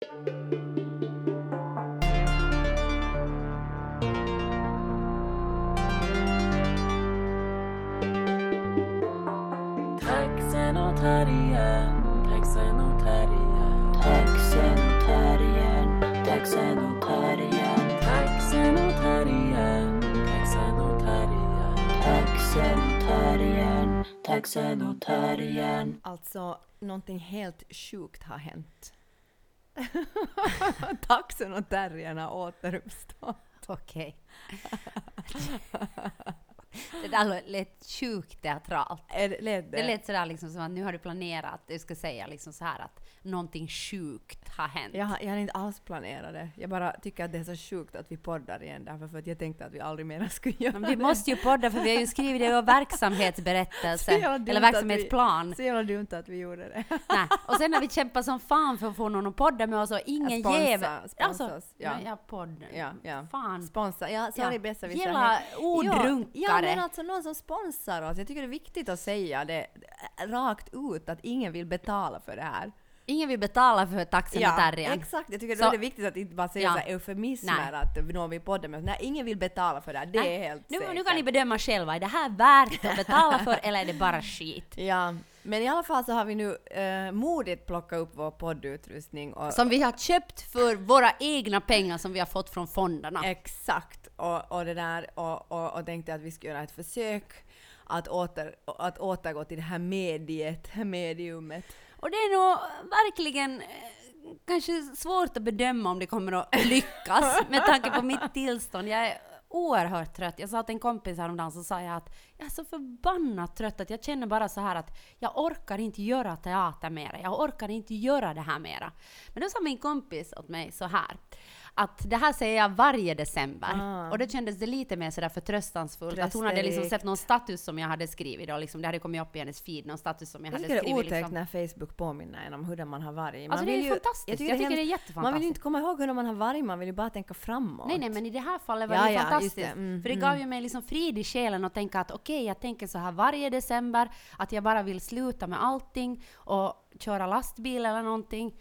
Taxen och terriern, taxen och terriern. Taxen och terriern, taxen och terriern, Taxen och terriern, taxen och terriern. taxen och terriern, taxen och terriern. Alltså, någonting helt sjukt har hänt. Taxen och terriern har återuppstått. Okej. det där lät sjukt teatralt. Det- Lät Det lät sådär liksom som att nu har du planerat du ska säga liksom så här att någonting sjukt har hänt. Jag, har- jag har inte alls planerat det. Jag bara tycker att det är så sjukt att vi poddar igen därför för att jag tänkte att vi aldrig mer skulle göra Men vi måste ju podda för vi har ju skrivit det i vår verksamhetsberättelse, eller att vi- verksamhetsplan. Så jävla dumt att vi gjorde det. Nej. Och sen när vi kämpar som fan för att få någon att podda med oss och ingen ger... sponsra oss, ja. ja, podd. Ja, ja. Fan. Sponsra. Ja, sorry Ja. besserwisser. Jävla ordrunkare. Ja, men alltså någon som sponsrar oss. Jag tycker det är viktigt att säga det rakt ut att ingen vill betala för det här. Ingen vill betala för och terriern. exakt. Jag tycker Så- det är viktigt att inte bara säga Ja. så här eufemismer Nej. att någon vill podda med. Nej, ingen vill betala för det här. Det Nej, är helt nu, säkert. nu kan ni bedöma själva, är det här värt att betala för eller är det bara skit? Ja, men i alla fall så har vi nu eh, modigt plockat upp vår poddutrustning och Som vi har köpt för våra egna pengar som vi har fått från fonderna. Exakt, och, och det där och, och, och tänkte att vi skulle göra ett försök att, åter, att återgå till det här mediet, mediumet. Och det är nog verkligen eh, kanske svårt att bedöma om det kommer att lyckas med tanke på mitt tillstånd. Jag är oerhört trött. Jag sa till en kompis häromdagen så sa jag att jag är så förbannat trött att jag känner bara så här att jag orkar inte göra teater mera. Jag orkar inte göra det här mera. Men då sa min kompis åt mig så här att det här säger jag varje december. Ah. Och då kändes det lite mer sådär förtröstansfullt. Att hon hade liksom sett någon status som jag hade skrivit och liksom, det hade kommit upp i hennes feed, någon status som jag, Jag hade tycker det är skrivit. otäckt liksom. när Facebook påminner en om hur man har varit. Alltså, det är ju fantastiskt. Jag tycker det är hemskt- Man vill jättefantastiskt. ju inte komma ihåg hur man har varit, man vill ju bara tänka framåt. Nej, nej, men i det här fallet var Ja, det ja, fantastiskt. det. Mm, för det gav ju mig liksom frid i själen att tänka att okej, jag tänker så här varje december, att jag bara vill sluta med allting och köra lastbil eller någonting.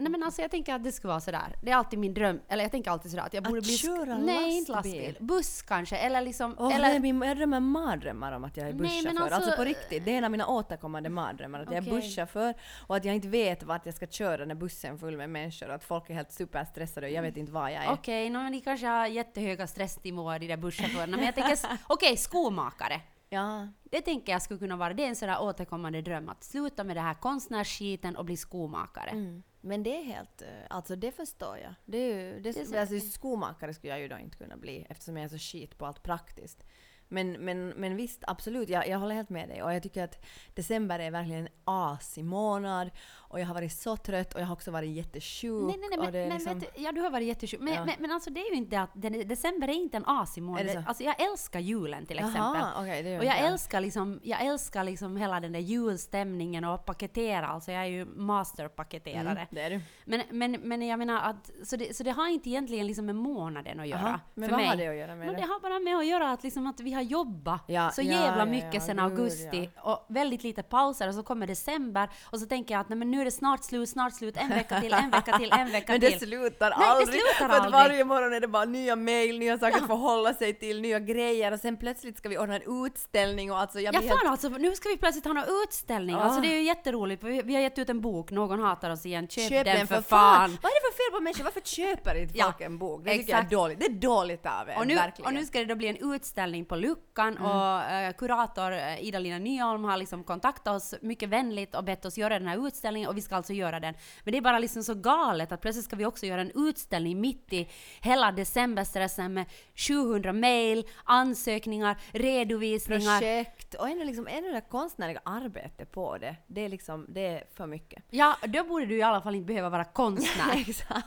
Nej men alltså jag tänker att det ska vara sådär. Det är alltid min dröm. Eller jag tänker alltid sådär att jag borde bli... sk- köra Nej, inte lastbil? Buss kanske, eller liksom... Åh, eller... nej, min, jag drömmer mardrömmar om att jag är busschaufför. alltså, alltså- på riktigt, det är en av mina återkommande mardrömmar. Att jag är busschaufför och att jag inte vet vart jag ska köra när bussen är full med människor. Och att folk är helt superstressade och jag vet inte var jag är. Okej, nå, men de kanske har jättehöga stressnivåer, de där busschaufförerna. Men jag tänker, okej, skomakare. Ja, Det tänker jag skulle kunna vara, det är en sådär återkommande dröm att sluta med det här konstnärsskiten och bli skomakare. Mm. Men det är helt, eh, alltså det förstår jag. Det är ju, det, Det är så- alltså, skomakare skulle jag ju då inte kunna bli eftersom jag är så skit på allt praktiskt. Men, men, men visst, absolut, jag, jag håller helt med dig. Och jag tycker att december är verkligen en asig månad. Och jag har varit så trött och jag har också varit jättesjuk. Nej, nej, nej, men, det men liksom, vet du, ja, du har varit jättesjuk. Men, Ja. men, men alltså det är ju inte att, den, december är inte en asig månad. Det? Alltså jag älskar julen till exempel. Det gör och jag jag. älskar, liksom, jag älskar liksom hela den där julstämningen och paketera. Alltså jag är ju masterpaketerare. Mm, det är du. Men, men, men jag menar att, så det, så det har inte egentligen liksom med månaden att göra. Jaha, men för vad mig. har det att göra med Men det? det har bara med att göra att, liksom att vi har jobbat Ja, så jävla mycket sedan augusti och väldigt lite pauser och så kommer december och så tänker jag att nej, men nu är det snart slut, snart slut, en vecka till, en vecka till, en vecka Men till. det slutar Nej, det aldrig! slutar för aldrig. varje morgon är det bara nya mejl, nya saker att förhålla sig till, nya grejer och sen plötsligt ska vi ordna en utställning och alltså jag Ja blir helt... fan alltså, nu ska vi plötsligt ha någon utställning. Ah. Alltså det är ju jätteroligt, för vi, vi har gett ut en bok, Någon hatar oss igen, köp, Köp den för fan. Vad är det för fel på människor? Varför köper inte Ja, folk en bok? Det tycker jag är exakt. dåligt. Det är dåligt av er, Och nu, verkligen. och nu ska det då bli en utställning på Luckan Mm. och eh, kurator eh, Ida-Lina Nyholm har liksom kontaktat oss mycket vänligt och bett oss göra den här utställningen och vi ska alltså göra den. Men det är bara liksom så galet att plötsligt ska vi också göra en utställning mitt i hela decemberstressen med 700 mejl, ansökningar, redovisningar. Projekt och ännu liksom, ännu det konstnärliga arbetet på det. Det är liksom, det är för mycket. Ja, då borde du i alla fall inte behöva vara konstnär. Exakt.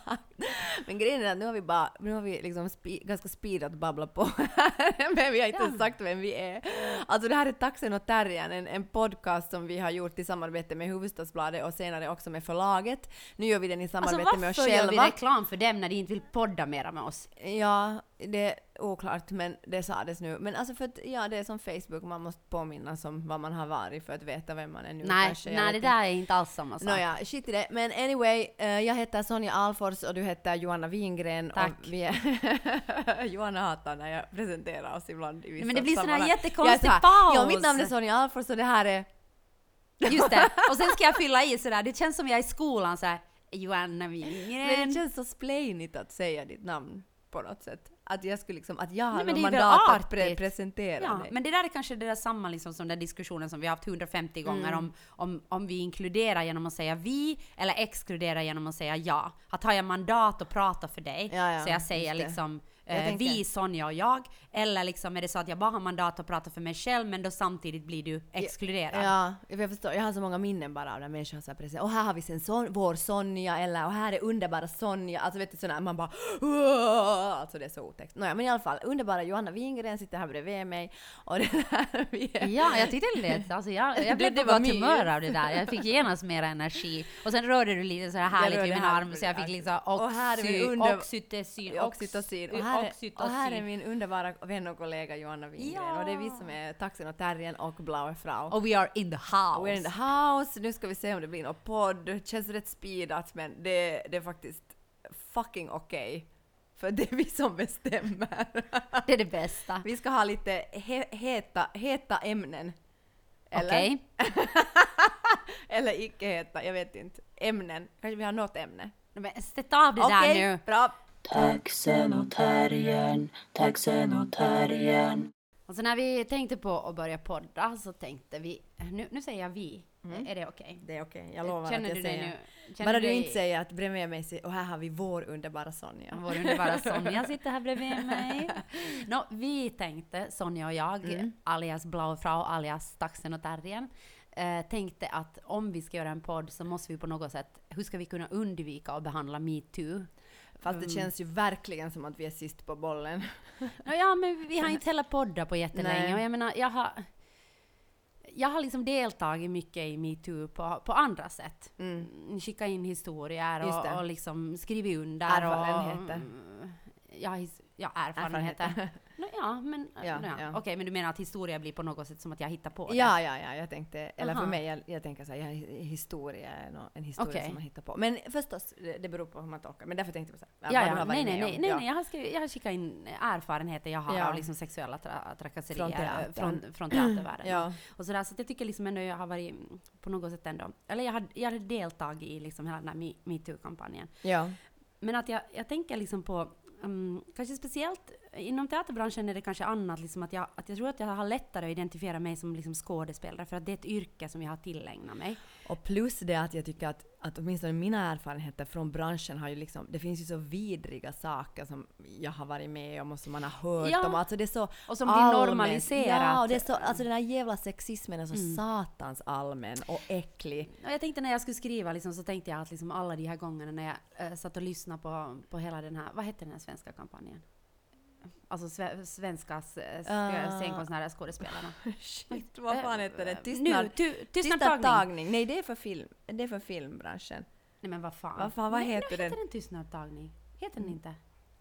Men grejen är att nu har vi bara, nu har vi liksom spi, ganska speedat babblat på men vi har inte Ja. sagt vem vi är. Alltså det här är Taxen och Terriern, en, en podcast som vi har gjort i samarbete med Hufvudstadsbladet och senare också med förlaget. Nu gör vi den i Alltså samarbete med oss varför gör vi själva. reklam för dem när de inte vill podda mera med oss? Ja, det, oklart, men det sades nu. Men alltså för att, ja, det är som Facebook, man måste påminnas om vad man har varit för att veta vem man är nu Nej, kanske. Nej det inte. där är inte alls samma sak. Nåja, skit i det. Men anyway, eh, jag heter Sonja Alfors och du heter Johanna Wingren. Tack. Och vi är Johanna hatar när jag presenterar oss ibland i vissa men det blir sån här jättekonstig är paus. Ja, mitt namn är Sonja Alfors och det här är... Just det. Och sen ska jag fylla i sådär, det känns som jag är i skolan såhär, Johanna Men Wingren. det känns så splainigt att säga ditt namn på något sätt. Att jag skulle liksom, att jag har Nej, men mandat att pre- presentera Ja, dig. men det där är kanske det där samma liksom som den diskussionen som vi har haft 150 gånger Mm. om, om, om vi inkluderar genom att säga vi eller exkluderar genom att säga ja. Att har jag mandat att prata för dig Ja, ja, så jag säger just det. Eh, vi, Sonja och jag. Eller liksom är det så att jag bara har mandat att prata för mig själv men då samtidigt blir du exkluderad. Ja, jag förstår. Jag har så många minnen bara av när människor här precis, och här har vi sen son, vår Sonja, eller och här är underbara Sonja. Alltså vet du sådär, man bara "Åh!" Alltså det är så otäckt. Nåja, men i alla fall, underbara Johanna Wingren sitter här bredvid mig. Och det vi är... Ja, jag tyckte det lät, alltså jag, jag blev på gott humör av det där. Jag fick genast mer energi. Och sen rörde du lite så här härligt vid min här arm så jag fick liksom och här är oxy, under- oxytocin, Oxytocin. Och här, är, och här är min underbara vän och kollega Johanna Wingren. Ja. Och det är vi som är Taxen och Terriern och Blaue Frau. Och we are in the house. We're in the house, nu ska vi se om det blir någon podd. Känns rätt speedat men det, det är faktiskt fucking okej. För det är vi som bestämmer. Det är det bästa. Vi ska ha lite he, heta, heta ämnen. Eller? Okej. Eller icke heta, jag vet inte. Ämnen. Kanske vi har något ämne. Men sätt av det där Okej, nu. bra. Taxen och terriern, taxen och terriern. Alltså när vi tänkte på att börja podda så tänkte vi, nu, nu säger jag vi, är det okej? Det är okej, jag lovar Känner att du jag dig säger. nu? Känner Bara du dig- inte säger att bredvid mig, och här har vi vår underbara Sonja. Vår underbara Sonja sitter här bredvid mig. Nå, vi tänkte, Sonja och jag, Mm. alias Blaue Frau, alias Taxen och Terriern, eh, tänkte att om vi ska göra en podd så måste vi på något sätt, hur ska vi kunna undvika att behandla metoo? Fast det känns ju verkligen som att vi är sist på bollen. Ja, men vi har inte heller poddat på jättelänge Nej. och jag menar, jag har jag har liksom deltagit mycket i metoo på, på andra sätt. Mm. Skicka in historier och, och liksom skrivit under. Erfarenheter. Och, ja, his, ja, erfarenheter. Nå, ja, men, Ja, ja, ja. Okej, men du menar att historia blir på något sätt som att jag hittar på det? Ja, ja, ja, jag tänkte, eller för mig, jag, jag tänker så här, jag, historia är nå- en historia Okej. som man hittar på. Men förstås, det, det beror på hur man tolkar. Men därför tänkte jag så här, Ja, vad du ja, har varit nej, nej, med nej, om. nej, ja. nej, jag har, skrivit, jag har skickat in erfarenheter jag har av liksom sexuella tra trakasserier Från från, teatern. från, från teatervärlden. Ja. Och sådär, så att jag tycker liksom ändå jag har varit på något sätt ändå, eller jag har, jag har deltagit i liksom hela den här Me- metoo-kampanjen. ja. Men att jag, jag tänker liksom på, um, kanske speciellt inom teaterbranschen är det kanske annat, liksom att, jag, att jag tror att jag har lättare att identifiera mig som liksom skådespelare för att det är ett yrke som jag har tillägnat mig. Och plus det att jag tycker att, att åtminstone mina erfarenheter från branschen har ju liksom, det finns ju så vidriga saker som jag har varit med om och som man har hört Ja. om. Alltså det är så Och som blir normaliserat. Ja, och det är så, alltså den här jävla sexismen är så Mm. satans allmän och äcklig. Och jag tänkte när jag skulle skriva liksom, så tänkte jag att liksom alla de här gångerna när jag äh, satt och lyssnade på, på hela den här, vad hette den här svenska kampanjen? Alltså sve, svenska scenkonstnärer, skådespelarna. Shit, vad fan heter det? Eh, Tystnad, Nu, ty, tystnad tystnadtagning. tagning. Nej, det är för film. Det är för filmbranschen. Nej men vad fan. Vad fan, vad Nej, heter den? heter den tystnadtagning. Heter den inte?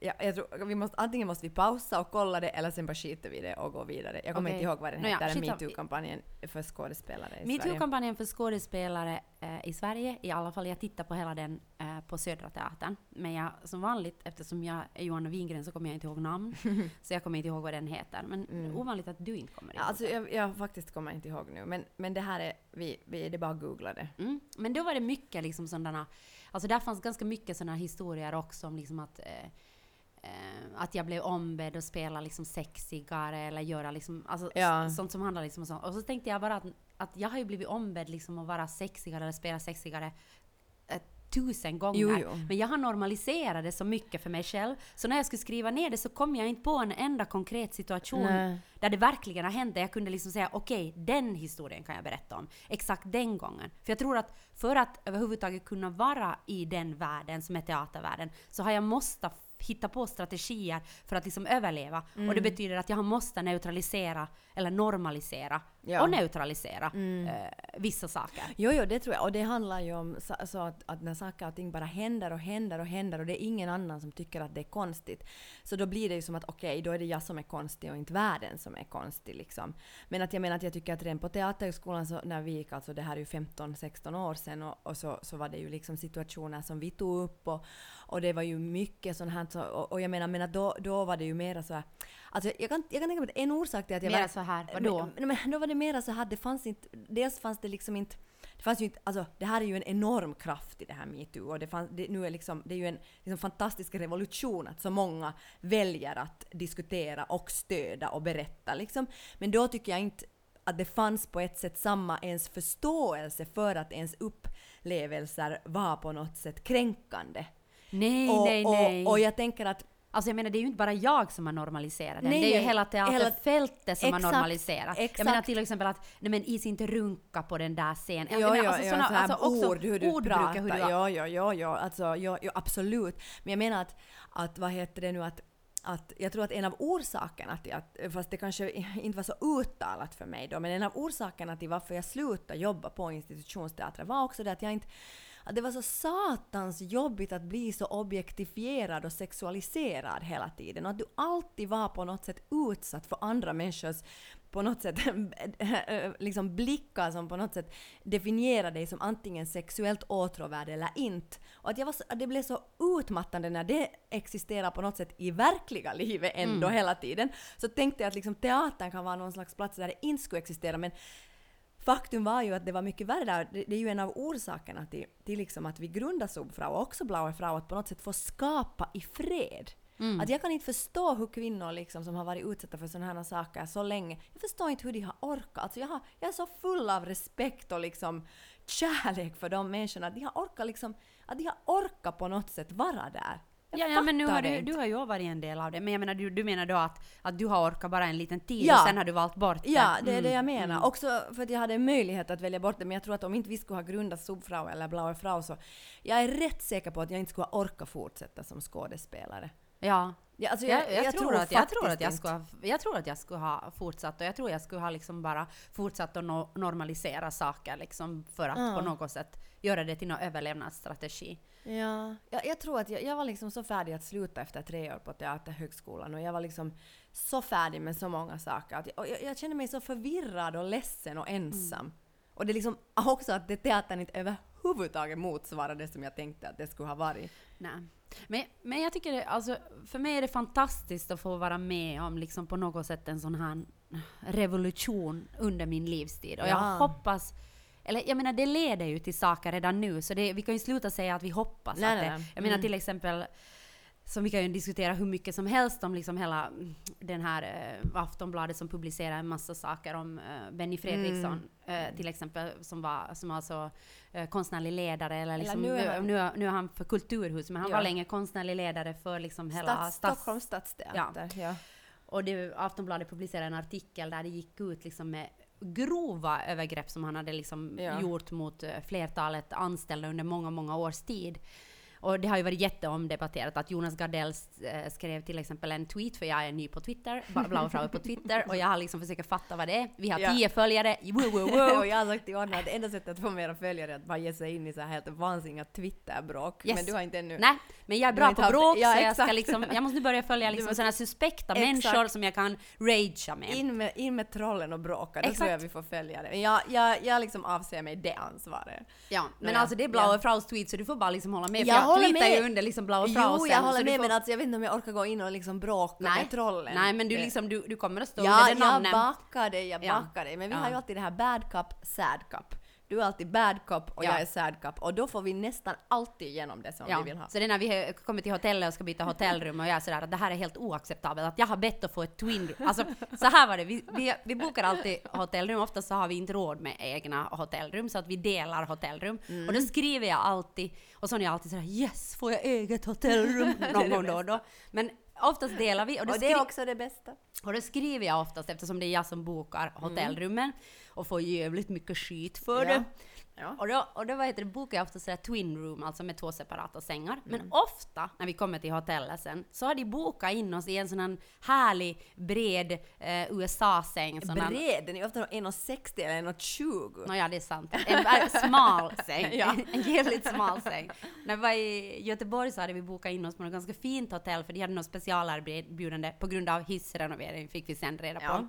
Ja, jag tror, vi måste, antingen måste vi pausa och kolla det eller sen bara skiter vi det och gå vidare. Jag kommer Okej. inte ihåg vad den Nåja, heter, i- metoo-kampanjen för skådespelare i Sverige. Metoo-kampanjen för skådespelare eh, i Sverige, i alla fall jag tittar på hela den eh, på Södra Teatern. Men jag, som vanligt, eftersom jag är Johanna Wingren så kommer jag inte ihåg namn. så jag kommer inte ihåg vad den heter. Men Mm. ovanligt att du inte kommer Ja, ihåg alltså, jag, jag faktiskt kommer inte ihåg nu, men, men det här är, vi, vi, det är bara att googla det. Mm. Men då var det mycket liksom sådana, alltså där fanns ganska mycket sådana historier också om liksom att eh, att jag blev ombedd att spela liksom sexigare eller göra liksom, alltså Ja. sånt som handlar liksom om sånt. Och så tänkte jag bara att, att jag har ju blivit ombedd liksom att vara sexigare eller spela sexigare eh, tusen gånger. Jo, jo. Men jag har normaliserat det så mycket för mig själv. Så när jag skulle skriva ner det så kom jag inte på en enda konkret situation Nej. där det verkligen har hänt, där jag kunde liksom säga okej, den historien kan jag berätta om. Exakt den gången. För jag tror att för att överhuvudtaget kunna vara i den världen som är teatervärlden så har jag måste hitta på strategier för att liksom överleva. Och det betyder att jag måste neutralisera eller normalisera Ja. och neutralisera eh, vissa saker. Jo, jo, det tror jag. Och det handlar ju om så, så att, att när saker och ting bara händer och händer och händer och det är ingen annan som tycker att det är konstigt. Så då blir det ju som att okej, då är det jag som är konstig och inte världen som är konstig liksom. Men att jag menar att jag tycker att redan på Teaterhögskolan så när vi gick, alltså det här är ju 15-16 år sedan och, och så, så var det ju liksom situationer som vi tog upp och, och det var ju mycket sånt här så, och, och jag menar, men att då, då var det ju mera så här, alltså jag kan, jag kan tänka mig att en orsak till att jag Mera var- så här, vadå? men, men då var det mera så här, det fanns inte, dels fanns det liksom inte det fanns ju inte, alltså det här är ju en enorm kraft i det här metoo och det, fanns, det, nu är liksom, det är ju en liksom fantastisk revolution att så många väljer att diskutera och stöda och berätta liksom. Men då tycker jag inte att det fanns på ett sätt samma ens förståelse för att ens upplevelser var på något sätt kränkande. Nej, och, nej, nej. Och, och jag tänker att Alltså jag menar det är ju inte bara jag som har normaliserat den, Nej, det är ju hela teaterfältet som Exakt, har normaliserat. Jag exakt. menar till exempel att, nej men is inte runka på den där scenen. Jag menar, jo, alltså jo, såna- så alltså också ord, hur du ordbruk, pratar. hur du Jo, jo, jo, jo, alltså, jo, jo, absolut. Men jag menar att, att vad heter det nu, att att jag tror att en av orsakerna till att, fast det kanske inte var så uttalat för mig då, men en av orsakerna till varför jag slutade jobba på institutionsteatern var också det att jag inte att det var så satans jobbigt att bli så objektifierad och sexualiserad hela tiden och att du alltid var på något sätt utsatt för andra människors på något sätt liksom blickar som på något sätt definierar dig som antingen sexuellt åtråvärd eller inte. Och att, jag var så, att det blev så utmattande när det existerar på något sätt i verkliga livet ändå hela tiden. Så tänkte jag att liksom teatern kan vara någon slags plats där det inte skulle existera men Faktum var ju att det var mycket värre där. Det, är ju en av orsakerna till, till liksom att vi grundade Subfrau och också Blaue Frau, att på något sätt få skapa i fred. Att jag kan inte förstå hur kvinnor liksom, som har varit utsatta för sådana här saker så länge, jag förstår inte hur de har orkat. Alltså jag, har, jag är så full av respekt och liksom kärlek för de människorna. Att de har orkat liksom, att de har orkat på något sätt vara där. Jag Ja, ja men nu har du, inte. du har ju varit en del av det. Men jag menar, du, du menar då att, att du har orkat bara en liten tid Ja. och sen har du valt bort det? Ja, det är det jag Mm, menar. mm. Också för att jag hade möjlighet att välja bort det, men jag tror att om inte vi skulle ha grundat Subfrau eller Blaue Frau så jag är rätt säker på att jag inte skulle ha orkat fortsätta som skådespelare. Ja. Ja, alltså Jag, jag, tror att, jag, tror faktiskt att jag, inte. skulle ha, jag tror att jag skulle ha fortsatt och jag tror jag skulle ha liksom bara fortsatt att no, normalisera saker liksom för att Ja. på något sätt göra det till någon överlevnadsstrategi. Ja, jag, jag tror att jag, var liksom så färdig att sluta efter tre år på Teaterhögskolan och jag var liksom så färdig med så många saker. Att jag, jag, kände mig så förvirrad och ledsen och ensam. Och det är liksom också att det teatern inte överhuvudtaget motsvarar det som jag tänkte att det skulle ha varit. Nej. Men, men jag tycker det, alltså, för mig är det fantastiskt att få vara med om liksom på något sätt en sån här revolution under min livstid. Och jag Ja. hoppas, eller jag menar det leder ju till saker redan nu, så det, vi kan ju sluta säga att vi hoppas Nej, att det. Jag menar Mm. till exempel som vi kan ju diskutera hur mycket som helst om liksom hela mm, den här eh, Aftonbladet som publicerar en massa saker om eh, Benny Fredriksson Mm. eh, till exempel som var som alltså eh, konstnärlig ledare eller liksom nu nu är han- nu, nu är han för Kulturhus men han Ja. var länge konstnärlig ledare för liksom hela Stats, stats, Stockholms stadsteater. Ja. och det, Aftonbladet publicerade en artikel där det gick ut liksom med grova övergrepp som han hade liksom Ja. gjort mot eh, flertalet anställda under många, många års tid. Och det har ju varit jätteomdebatterat att Jonas Gardell eh, skrev till exempel en tweet, för jag är ny på Twitter, Blaufrau på Twitter, och jag har liksom försökt fatta vad det är. Vi har Ja. tio följare, woo, woo, och woo. jag har sagt till Anna att enda sättet att få mera följare är att bara ge sig in i så här helt vansinniga Twitterbråk. Yes. Men du har inte ännu... Nej, men jag är bra på haft- bråk, ja, så jag ska liksom, jag måste nu börja följa liksom måste- sådana suspekta Exakt. människor som jag kan ragea med. In med, in med trollen och bråka, då Exakt. tror jag vi får följare. Men jag, jag, jag liksom avser mig det ansvaret. Ja, men Ja, alltså det är Blaue ja. Tweet så du får bara liksom hålla med. Jag, med. ju under liksom Blaue Jo, Frau sen, jag håller med får- men alltså jag vet inte om jag orkar gå in och liksom bråka Nej. med trollen. Nej, men du, Det- liksom, du, du kommer att stå Ja, under det jag namnet. backar dig, jag Ja. backar dig. Men vi Ja. har ju alltid det här bad cup, sad cup. Du är alltid bad cup och Ja. jag är sad cup. Och då får vi nästan alltid igenom det som Ja, vi vill ha. så det är när vi kommer till hotellet och ska byta hotellrum och jag är sådär att det här är helt oacceptabelt, att jag har bett att få ett twin Alltså så här var det, vi, vi, vi bokar alltid hotellrum, ofta så har vi inte råd med egna hotellrum så att vi delar hotellrum. Mm. Och då skriver jag alltid, och så är jag alltid sådär yes, får jag eget hotellrum någon gång då och då. Men oftast delar vi och Och det är också det bästa. och då skriver jag oftast, eftersom det är jag som bokar hotellrummen och får jävligt mycket skit för det. Ja. Och då, och då vad heter det, bokar jag ofta sådär twin room, alltså med två separata sängar. Men Mm. ofta när vi kommer till hotellet sen, så har de bokat in oss i en sån här härlig, bred eh, USA-säng. Bred, den är ofta 1,60 eller 1,20. Nåja, det är sant. En väldigt smal säng. Ja. En jävligt smal säng. När vi var i Göteborg så hade vi bokat in oss på ett ganska fint hotell för de hade något specialerbjudande på grund av hissrenovering fick vi sen reda på. Ja.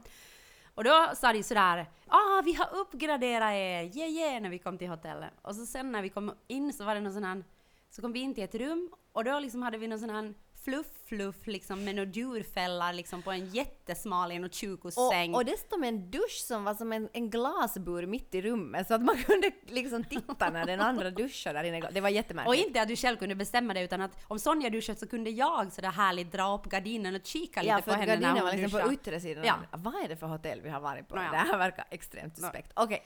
Och då sa de sådär ah vi har uppgraderat er, yeah yeah, när vi kom till hotellet. Och så sen när vi kom in så var det någon sån här, så kom vi in till ett rum och då liksom hade vi någon sån här fluff fluff-fluff liksom med några djurfällar liksom på en jättesmal 1,20 säng. Och, och dessutom en dusch som var som en, en glasbur mitt i rummet så att man kunde liksom titta när den andra duschade där inne. Det var Och jättemärkligt. inte att du själv kunde bestämma det utan att om Sonja duschade så kunde jag sådär härligt dra upp gardinen och kika lite Ja, på henne när hon var liksom duschade. på yttre sidan. Ja. Vad är det för hotell vi har varit på? Nåja. Det här verkar extremt suspekt. Okej,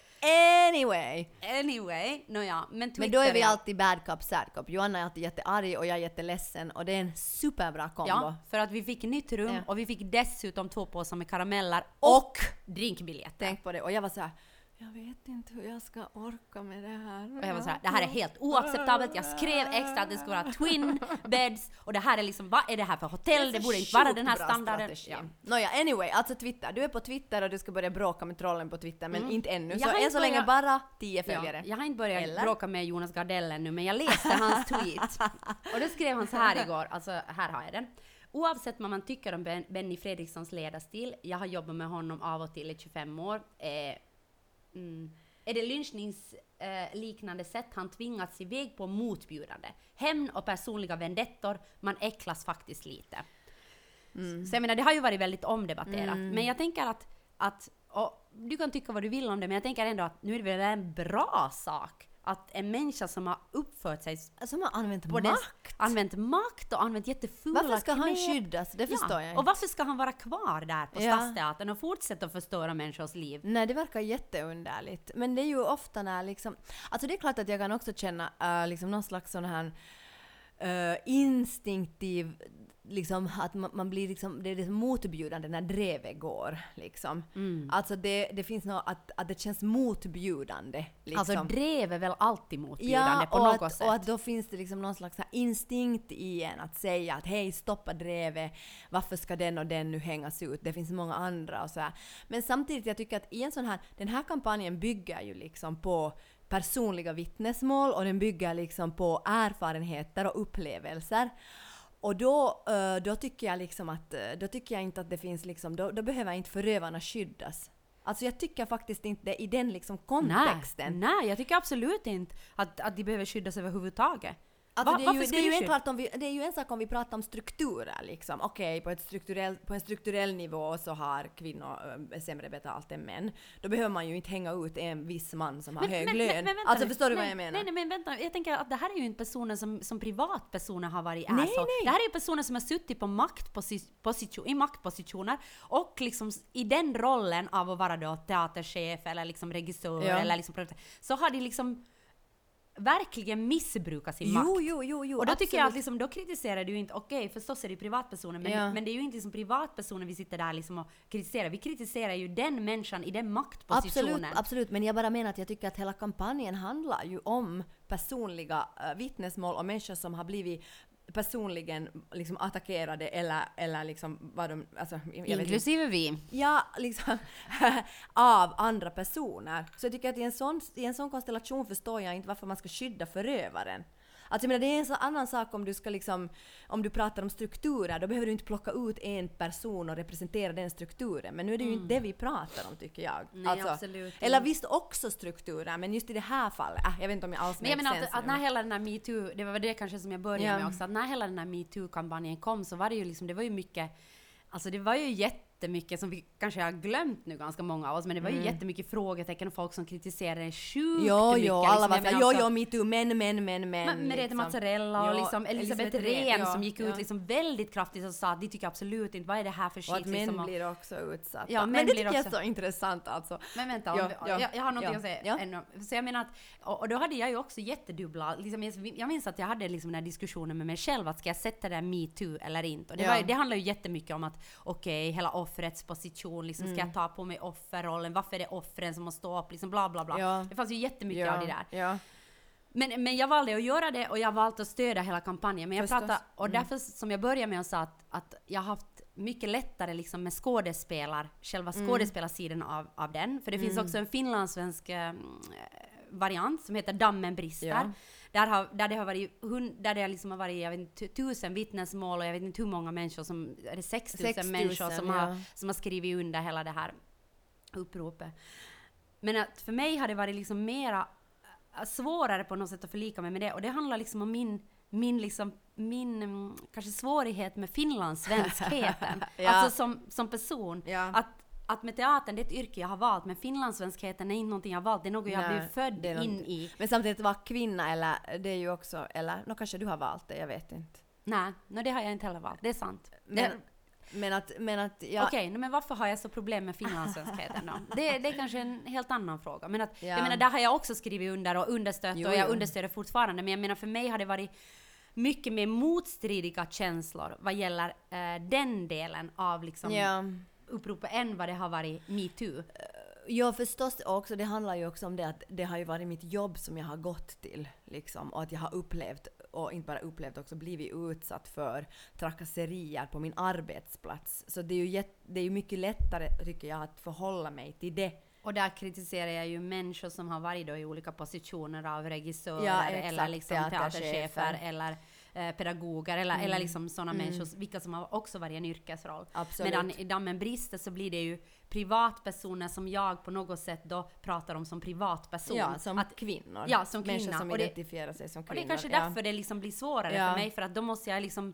anyway. Anyway, nåja, men Twitter Men då är vi alltid bad cop, sad cop. Johanna är alltid jättearg och jag är jätteledsen och det är en superbra kombo. Ja, för att vi fick nytt rum Ja. och vi fick dessutom två påsar med karameller Och och drinkbiljetter. Tänk på det. Och jag var så här. Jag vet inte hur jag ska orka med det här. Och jag var såhär, det här är helt oacceptabelt. Jag skrev extra att det skulle vara twin beds och det här är liksom, vad är det här för hotell? Det borde inte vara den här standarden. strategi. Nåja, anyway, alltså Twitter. Du är på Twitter och du ska börja bråka med trollen på Twitter, men inte ännu. Jag Så än så länge bara 10 följare. Ja, jag har inte börjat Eller? bråka med Jonas Gardell ännu, men jag läste hans tweet. Och då skrev han så här igår, alltså här har jag den. Oavsett vad man tycker om ben, Benny Fredrikssons ledarstil, jag har jobbat med honom av och till i 25 år, eh, mm, är det lynchningsliknande eh, sätt han tvingats iväg på motbjudande. Hämnd och personliga vendettor, man äcklas faktiskt lite. Så jag menar, det har ju varit väldigt omdebatterat. Men jag tänker att, att och du kan tycka vad du vill om det, men jag tänker ändå att nu är det väl en bra sak att en människa som har uppfört sig Som har använt makt. använt makt och använt jättefula Varför ska han knep. skyddas? Det förstår jag Och inte. varför ska han vara kvar där på Ja. Stadsteatern och fortsätta att förstöra människors liv? Nej, det verkar jätteunderligt. Men det är ju ofta när liksom... Alltså det är klart att jag kan också känna uh, liksom någon slags sån här uh, instinktiv liksom att man, man blir liksom, det är liksom motbjudande när drevet går liksom. Mm. Alltså det, det finns något att, att det känns motbjudande liksom. Alltså drev är väl alltid motbjudande Ja, på något att, sätt. och att då finns det liksom någon slags instinkt i en att säga att hej, stoppa drevet, varför ska den och den nu hängas ut? Det finns många andra och så här. Men samtidigt, jag tycker att i en sån här, den här kampanjen bygger ju liksom på personliga vittnesmål och den bygger liksom på erfarenheter och upplevelser. Och då, eh, då tycker jag liksom att, eh, då tycker jag inte att det finns liksom, då, då behöver inte förövarna skyddas. Alltså jag tycker faktiskt inte det i den liksom kontexten. Nej, nej, jag tycker absolut inte att, att de behöver skyddas överhuvudtaget. Alltså Va- det, är ju, ska det, är de ju en skyddas? klart om vi, det är ju en sak om vi pratar om strukturer liksom. Okej, på, ett strukturell, på en strukturell nivå så har kvinnor äh, sämre betalt än män. Då behöver man ju inte hänga ut en viss man som har hög lön. vänta alltså nu. förstår du nej, vad jag menar? Nej, nej, men vänta. Jag tänker att det här är ju inte personer som, som privatpersoner har varit Nej, asshole. nej. Det här är ju personer som har suttit på maktposition, i maktpositioner och liksom i den rollen av att vara då teaterchef eller liksom regissör Ja. eller liksom så har de liksom verkligen missbrukat sin makt. Jo, jo, jo, jo. och då tycker jag att absolut. liksom, då kritiserar du ju inte, okej förstås är det privatpersoner, men, Ja. men det är ju inte som privatpersoner vi sitter där liksom och kritiserar. Vi kritiserar ju den människan i den maktpositionen. Absolut, absolut, men jag bara menar att jag tycker att hela kampanjen handlar ju om personliga äh, vittnesmål och människor som har blivit personligen liksom attackerade eller, eller liksom vad de... Alltså. Inklusive vi. Ja, liksom av andra personer. Så jag tycker att i en, sån, i en sån konstellation förstår jag inte varför man ska skydda förövaren. Alltså jag menar, det är en så annan sak om du ska liksom, om du pratar om strukturer, då behöver du inte plocka ut en person och representera den strukturen. Men nu är det ju inte det vi pratar om tycker jag. Mm. Nej, absolut Eller visst också strukturer, men just i det här fallet, äh, jag vet inte om jag alls Men jag menar att, att när hela den här metoo, det var det kanske som jag började Ja. med också, att när hela den här metoo-kampanjen kom så var det ju liksom, det var ju mycket, alltså det var ju jättemycket som vi kanske har glömt nu ganska många av oss, men det var ju jättemycket frågetecken och folk som kritiserade det sjukt Mm. Jo, mycket. liksom. alla var Jag såhär jo, också- jo, metoo, men, men, men, men. Merete liksom. Mozzarella och Jo, liksom Elisabeth Rehn ja, som gick ut ja. liksom väldigt kraftigt och sa att de tycker absolut inte, vad är det här för skit? Och att män liksom, blir också utsatta. Ja, men det tycker jag är också- så intressant alltså. Men vänta, Ja, om, ja, jag, jag har någonting ja, att säga ja. ännu. Så jag menar att, och, och då hade jag ju också jättedubbla, liksom, jag- jag minns att jag hade liksom den här diskussionen med mig själv, att ska jag sätta det där metoo eller inte? Och det, Ja. var, det handlar ju jättemycket om att okej, hela offrets position? Liksom, Ska jag ta på mig offerrollen? Varför är det offren som måste stå upp? Liksom bla bla bla. Ja. Det fanns ju jättemycket av det där. Ja. Men, men jag valde att göra det och jag valde att stödja hela kampanjen. Men jag Förstås. pratar, och därför som jag började med att säga att, att jag har haft mycket lättare liksom med skådespelar, själva Mm. skådespelarsidan av, av den. För det finns också en finlandssvensk eh, variant som heter Dammen brister. Ja. Där, har, där det har varit, hund, där det liksom har varit jag vet inte, tusen vittnesmål och jag vet inte hur många människor som, är det 6 000 6 000, människor som, ja. har, som har skrivit under hela det här uppropet. Men att för mig har det varit liksom mera äh, svårare på något sätt att förlika mig med det och det handlar liksom om min min, liksom, min mm, kanske svårighet med finlandssvenskheten. Ja. Alltså som, som person. Ja. Att, att med teatern, det är ett yrke jag har valt, men finlandssvenskheten är inte någonting jag har valt, det är något jag har Nej, blivit född in något- i. Men samtidigt vara kvinna eller det är ju också, eller nå kanske du har valt det, jag vet inte. Nej, no, det har jag inte heller valt, det är sant. Men, Det- men att, men att jag... Okej, no, men varför har jag så problem med finlandssvenskheten då? Det, det är kanske en helt annan fråga. Men att, Ja. jag menar, där har jag också skrivit under och understött Jo, och jag jo. understöder fortfarande. Men jag menar, för mig har det varit mycket mer motstridiga känslor vad gäller eh, den delen av liksom Ja. Uppropet än vad det har varit metoo. Ja förstås också, det handlar ju också om det att det har ju varit mitt jobb som jag har gått till liksom och att jag har upplevt och inte bara upplevt också blivit utsatt för trakasserier på min arbetsplats. Så det är ju, jätt, det är ju mycket lättare tycker jag att förhålla mig till det. Och där kritiserar jag ju människor som har varit då i olika positioner av regissörer Ja, exakt, eller liksom teaterchefer eller eh, pedagoger eller, eller liksom sådana Mm. människor, vilka som har också varit en yrkesroll. Absolut. Medan i Dammen brister så blir det ju privatpersoner som jag på något sätt då pratar om som privatperson. Ja, som att, kvinnor. Ja, som Människor kvinna. som Och det- identifierar sig som och det kvinnor. är kanske ja. därför det liksom blir svårare Ja. för mig, för att då måste jag liksom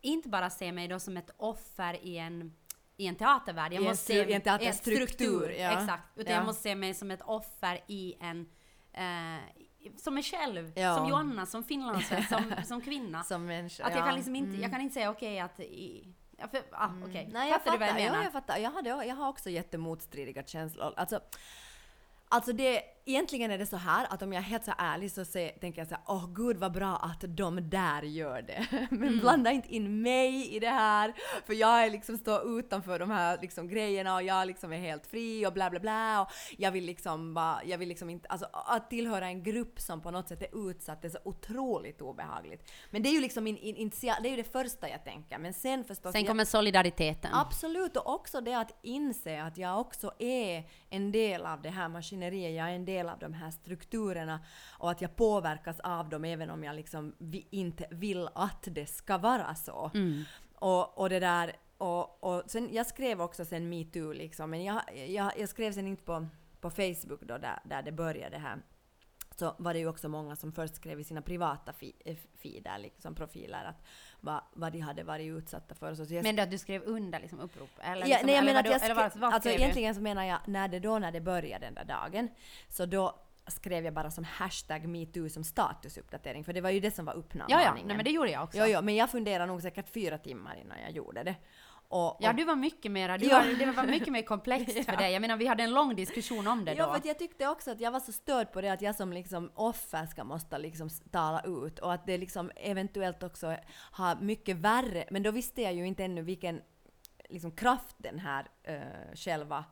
inte bara se mig då som ett offer i en i en teatervärld. Jag I måste se i en teaterstruktur, ja. Exakt. Utan Ja. jag måste se mig som ett offer i en eh, som mig själv, Ja. som Joanna, som finlandssvensk, som, som kvinna. Som människa. att jag ja. kan liksom inte, jag kan inte säga okej att i, ja, för, ah, okej. Nej, jag fattar du vad jag menar? Ja, jag fattar. Jag, hade, jag har också jättemotstridiga känslor. Alltså, alltså det, egentligen är det så här att om jag är helt så ärlig så se, tänker jag så åh gud vad bra att de där gör det. Men Mm. blanda inte in mig i det här, för jag är liksom står utanför de här liksom grejerna och jag liksom är helt fri och bla bla bla och jag vill liksom bara, jag vill liksom inte, alltså att tillhöra en grupp som på något sätt är utsatt är så otroligt obehagligt. Men det är ju liksom min in, initial, det är ju det första jag tänker, men sen förstås Sen jag- kommer solidariteten. Absolut, och också det att inse att jag också är en del av det här maskineriet, jag är en del av de här strukturerna och att jag påverkas av dem även om jag liksom vi inte vill att det ska vara så. Och, och det där, och, och sen, jag skrev också sen metoo liksom, men jag, jag, jag skrev sen inte på, på Facebook då där, där det började här så var det ju också många som först skrev i sina privata eh, feeder, liksom profiler, att vad, vad de hade varit utsatta för. Så jag Men att du skrev under liksom upprop? Eller, Ja, liksom, nej, jag eller menar att jag eller skrev, vad, vad alltså skrev egentligen så menar jag när det då när det började den där dagen, så då skrev jag bara som hashtag metoo som statusuppdatering, för det var ju det som var Ja, ja, uppmaningen. nej, men det gjorde jag också. Jo, jo, men jag funderade nog säkert fyra timmar innan jag gjorde det. Och, och, Ja, du var mycket mer, du Ja. var, det var mycket mer komplext för Ja. dig. Jag menar, vi hade en lång diskussion om det Ja, då. för att jag tyckte också att jag var så störd på det att jag som liksom offer ska måste liksom tala ut och att det liksom eventuellt också har mycket värre, men då visste jag ju inte ännu vilken liksom kraft den här eh, själva,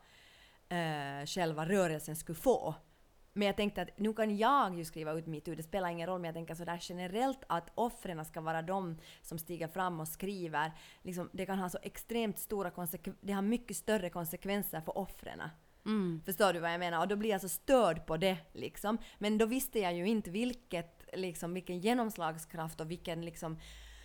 eh, själva rörelsen skulle få. Men jag tänkte att nu kan jag ju skriva ut metoo, det spelar ingen roll, men jag tänker sådär generellt att offren ska vara de som stiger fram och skriver. Liksom, det kan ha så extremt stora konsekvenser, det har mycket större konsekvenser för offren. Mm. Förstår du vad jag menar? Och då blir jag så störd på det liksom. Men då visste jag ju inte vilket, liksom, vilken genomslagskraft och vilken liksom...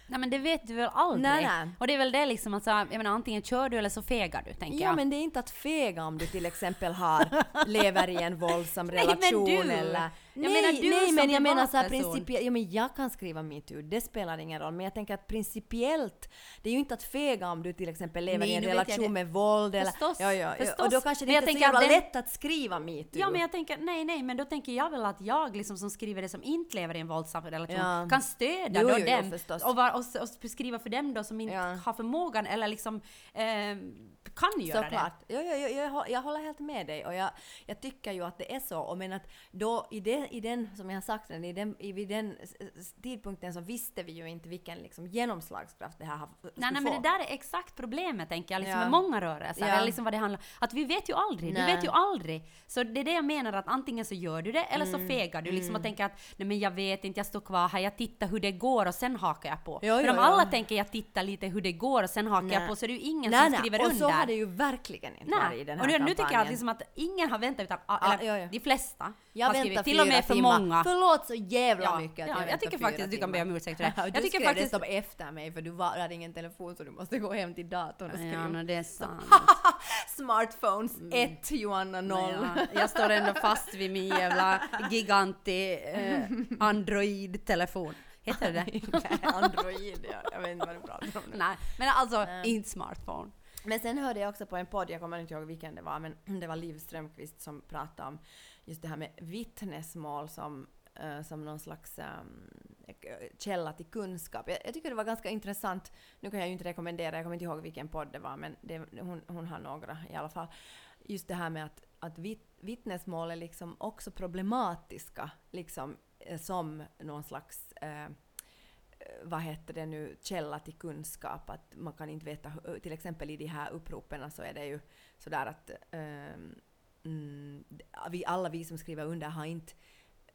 Nej men det vet du väl aldrig? Nej, nej. Och det är väl det liksom, alltså, jag menar antingen kör du eller så fegar du, tänker Ja jag. men det är inte att fega om du till exempel har, lever i en våldsam Nej, relation du! eller... Jag nej, menar du nej som men jag menar så här principiellt, ja men jag kan skriva metoo, det spelar ingen roll. Men jag tänker att principiellt, det är ju inte att fega om du till exempel lever Nej, i en jag relation det. med våld eller... Förstås, ja, ja, förstås. Och då kanske det Men jag inte är så jävla den- lätt att skriva metoo. Ja men jag tänker, nej nej men då tänker jag väl att jag liksom som skriver det som inte lever i en våldsam relation Ja. kan stödja Jo, då jo, jo, dem förstås. och, var, och, och beskriva för dem då som inte Ja. har förmågan eller liksom eh, kan göra Såklart. Jo, jo, jo, jag, hå- jag håller helt med dig och jag, jag tycker ju att det är så. Och men att då i det i den, som jag har sagt, i den, i, vid den tidpunkten så visste vi ju inte vilken liksom, genomslagskraft det här har, skulle Nej, nej, få. men det där är exakt problemet, tänker jag, liksom Ja. med många rörelser. Ja. Eller liksom vad det handlar Att vi vet ju aldrig. Du Nej. vet ju aldrig. Så det är det jag menar, att antingen så gör du det, eller så Mm. fegar du. Liksom och tänker att nej men jag vet inte, jag står kvar här, jag tittar hur det går och sen hakar jag på. Jo, För jo, om jo. alla tänker jag tittar lite hur det går och sen hakar jag Nej. på, så är det ju ingen nej, som nej, skriver och under. så har det ju verkligen inte varit Nej, i den och här nu, nu tycker jag att, kampanjen. liksom att ingen har väntat utan, eller ja, de flesta Jag har skrivit, till och med för timmar. många. Förlåt så jävla Ja, mycket att ja, jag, jag väntar tycker faktiskt du kan be om ursäkt för det. Ja, Jag tycker faktiskt- dessutom efter mig för du var, hade ingen telefon så du måste gå hem till datorn och skriva. Ja, no, det är sant. Smartphones 1, Joanna 0. Ja, jag står ändå fast vid min jävla giganti eh, Android-telefon. Heter det det? Android, ja. Jag vet inte vad du pratar om nu. Nej, men alltså Nej. inte smartphone. Men sen hörde jag också på en podd, jag kommer inte ihåg vilken det var, men det var Liv Strömquist som pratade om just det här med vittnesmål som, uh, som någon slags um, källa till kunskap. Jag, jag tycker det var ganska intressant. Nu kan jag ju inte rekommendera, jag kommer inte ihåg vilken podd det var, men det, hon, hon har några i alla fall. Just det här med att, att vitt, vittnesmål är liksom också problematiska, liksom eh, som någon slags eh, eh, vad heter det nu, källa till kunskap. Att man kan inte veta, till exempel i de här uppropen så är det ju sådär att ehm, mm, vi, alla vi som skriver under har inte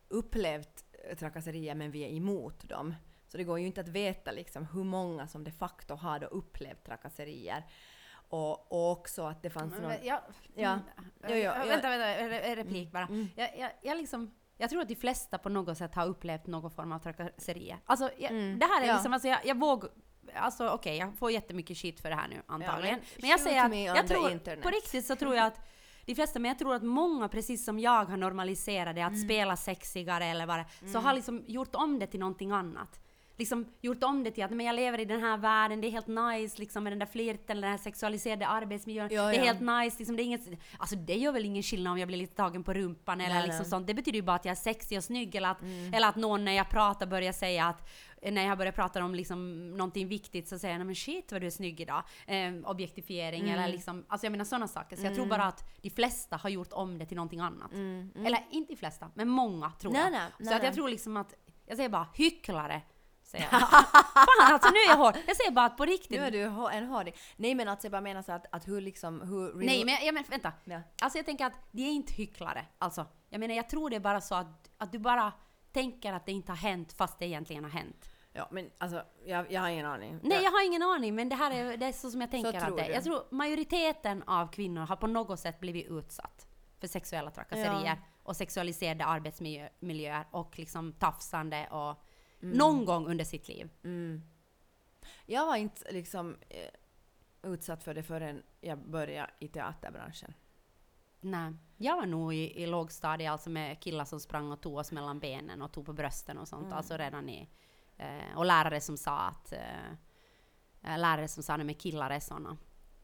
upplevt trakasserier men vi är emot dem. Så det går ju inte att veta liksom hur många som de facto har då upplevt trakasserier. Och, och också att det fanns någon... Jag, Ja. Mm, Jo, jo, vänta, vänta, replik bara. Mm. Jag, jag, jag, liksom, jag tror att de flesta på något sätt har upplevt någon form av trakasserier. Alltså, jag, Mm. det här är Ja. liksom, alltså, jag, jag vågar... Alltså okej, jag får jättemycket skit för det här nu antagligen. men men jag säger att, jag tror, på riktigt så tror jag att de flesta, men jag tror att många, precis som jag, har normaliserat det, att Mm. spela sexigare eller vad det så har liksom gjort om det till någonting annat. Liksom gjort om det till att men jag lever i den här världen, det är helt nice liksom med den där flirten, den här sexualiserade arbetsmiljön. Ja, det är ja. helt nice, liksom, det är inget, alltså det gör väl ingen skillnad om jag blir lite tagen på rumpan eller Nej, liksom nej. sånt. Det betyder ju bara att jag är sexig och snygg eller att, Mm. eller att någon när jag pratar börjar säga att när jag börjar prata om liksom någonting viktigt så säger jag "Nej, men shit vad du är snygg idag. Eh, objektifiering Mm. eller liksom, alltså jag menar sådana saker. Så jag tror bara att de flesta har gjort om det till någonting annat. Eller inte de flesta, men många tror Mm, Nej, jag. nej, så nej, att jag tror liksom att, jag säger bara hycklare. Säger jag. Fan alltså nu är jag hård. Jag säger bara att på riktigt. Nu är du en hårding. Nej men alltså jag bara menar så att, att hur liksom, hur... Nej men, ja, men vänta. Ja. Alltså jag tänker att de är inte hycklare. Alltså, jag menar jag tror det är bara så att, att du bara tänker att det inte har hänt fast det egentligen har hänt. Ja men alltså, jag, jag har ingen aning. Nej, jag har ingen aning, men det här är, det är så som jag tänker tror att det är. Jag tror majoriteten av kvinnor har på något sätt blivit utsatt för sexuella trakasserier Ja. och sexualiserade arbetsmiljöer och liksom tafsande och Mm. någon gång under sitt liv. Jag var inte liksom eh, utsatt för det förrän jag började i teaterbranschen. Nej. Jag var nog i, i lågstadiet alltså med killar som sprang och tog oss mellan benen och tog på brösten och sånt. Mm. Alltså redan i... Eh, och lärare som sa att... Eh, eh, lärare som sa nej men killar är såna.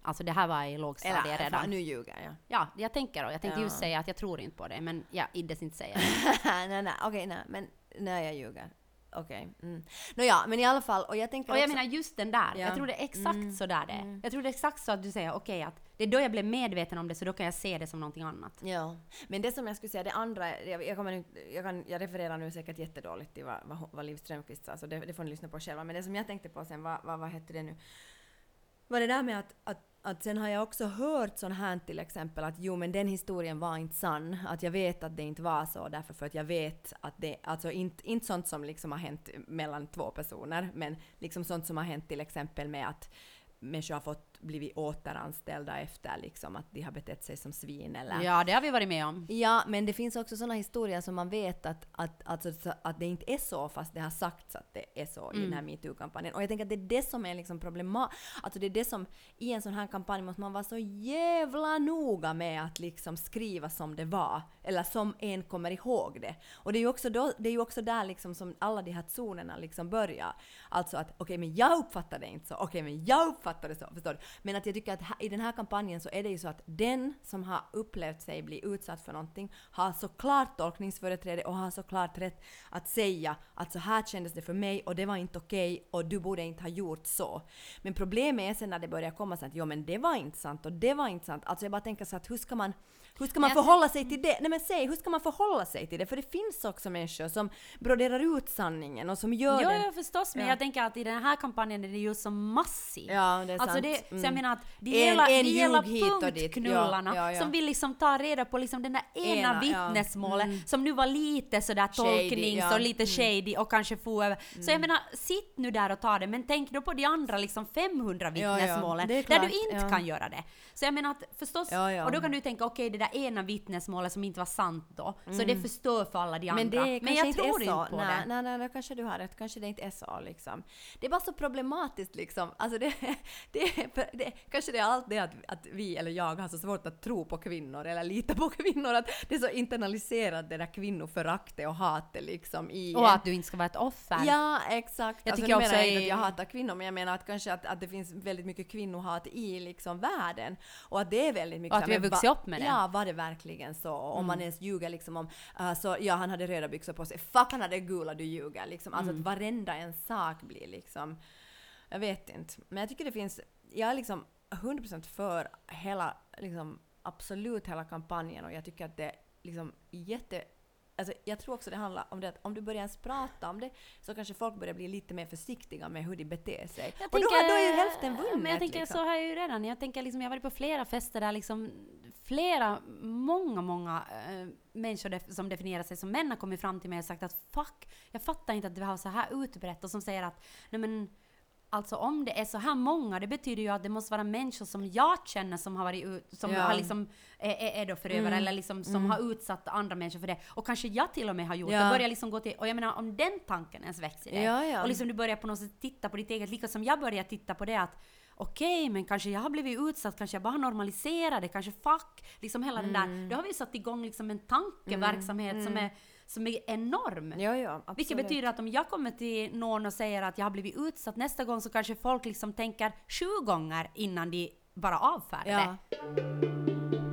Alltså det här var i lågstadiet Eller redan. fan, nu ljuger jag. Ja, jag tänker då. Jag tänkte Ja. just säga att jag tror inte på det, men jag iddes inte säga det. nej, nej, okej, nej, men nej, jag ljuger. Okej. Mm. Nåja, men i alla fall, och jag tänker Och jag också... menar just den där, Ja. jag tror det är exakt Mm. så där det är. Jag tror det är exakt så att du säger okej att det är då jag blev medveten om det så då kan jag se det som någonting annat. Ja, men det som jag skulle säga, det andra, jag, jag, kommer jag, kan, jag refererar nu säkert jättedåligt till vad, vad, vad Liv Strömquist sa, så det, det får ni lyssna på själva. Men det som jag tänkte på sen var, vad, vad hette det nu, var det där med att, att, att sen har jag också hört sån här till exempel att jo men den historien var inte sann, att jag vet att det inte var så därför för att jag vet att det, alltså inte, inte sånt som liksom har hänt mellan två personer, men liksom sånt som har hänt till exempel med att människor har fått blivit återanställda efter liksom att de har betett sig som svin eller Ja, det har vi varit med om. Ja, men det finns också sådana historier som man vet att, att, alltså, så- att det inte är så fast det har sagts att det är så i den här metoo-kampanjen. Och jag tänker att det är det som är liksom problematiskt. Alltså det är det som i en sån här kampanj måste man vara så jävla noga med att liksom skriva som det var. Eller som en kommer ihåg det. Och det är ju också, då, det är ju också där liksom som alla de här zonerna liksom börjar. Alltså att okej men jag uppfattar det inte så, okej men jag uppfattar det så, förstår du? Men att jag tycker att i den här kampanjen så är det ju så att den som har upplevt sig bli utsatt för någonting har såklart tolkningsföreträde och har såklart rätt att säga att så här kändes det för mig och det var inte okej och du borde inte ha gjort så. Men problemet är sen när det börjar komma så att jo men det var inte sant och det var inte sant. Alltså jag bara tänker så att hur ska man, hur ska man förhålla sig till det? Nej men säg, hur ska man förhålla sig till det? För det finns också människor som broderar ut sanningen och som gör Jo, den... jo förstås, men Ja. jag tänker att i den här kampanjen är det ju så massivt. Ja, det är Alltså sant. det, så jag Mm. menar att de En- gäller, punktknullarna Ja, ja, som vill liksom ta reda på liksom den där ena, Ena, vittnesmålet Mm. som nu var lite sådär Shady, tolknings. Mm. och lite shady och kanske få över. Så jag menar, sitt nu där och ta det, men tänk då på de andra liksom 500 Ja, ja. vittnesmålen Det är där du inte kan göra det. Så jag menar att förstås, och då kan du tänka okej det där ena vittnesmålet som inte var sant då, så det förstör för alla de andra. Mm. Men det kanske jag tror är inte på nej, det. Nej, nej, nej, kanske du har rätt. Kanske det inte är så liksom. Det är bara så problematiskt liksom. Alltså det, det, det, kanske det är allt det att, att vi eller jag har så svårt att tro på kvinnor eller lita på kvinnor. Att det är så internaliserat det där kvinnoföraktet och hatet liksom i Och att du inte ska vara ett offer. Ja, exakt. Jag alltså, tycker också menar jag i- inte att jag hatar kvinnor, men jag menar att kanske att, att det finns väldigt mycket kvinnohat i liksom världen. Och att det är väldigt mycket... Och att vi har men vuxit upp med det. Mm. Ja, var det verkligen så? Om man ens ljuger liksom om... Uh, så ja, han hade röda byxor på sig. Fuck, han hade gula, du ljuger. Liksom. Alltså Mm. att varenda en sak blir liksom... Jag vet inte. Men jag tycker det finns... Jag är liksom 100% för hela, liksom absolut hela kampanjen och jag tycker att det är liksom jätte... Alltså jag tror också det handlar om det att om du börjar ens prata om det så kanske folk börjar bli lite mer försiktiga med hur de beter sig. Jag och då, tänker- då är ju hälften vunnet. Men jag tänker liksom. så har jag ju redan. Jag tänker liksom, jag har varit på flera fester där liksom flera, många, många äh, människor def- som definierar sig som män har kommit fram till mig och sagt att fuck, jag fattar inte att det var så här utbrett och som säger att nej men Alltså om det är så här många, det betyder ju att det måste vara människor som jag känner som har varit ut, som Ja. har liksom, är, är- då förövare Mm. eller liksom som har utsatt andra människor för det. Och kanske jag till och med har gjort Ja. det. Börjar liksom gå till, och jag menar om den tanken ens växer i dig. Ja, ja. Och liksom du börjar på något sätt titta på ditt eget, lika som jag börjar titta på det att okej, men kanske jag har blivit utsatt, kanske jag bara har normaliserat det, kanske fuck, liksom hela den Mm. där, då har vi satt igång liksom en tankeverksamhet som, är, som är enorm. Ja, ja, absolut. Vilket betyder att om jag kommer till någon och säger att jag har blivit utsatt nästa gång så kanske folk liksom tänker sju gånger innan de bara avfärdar Ja. det.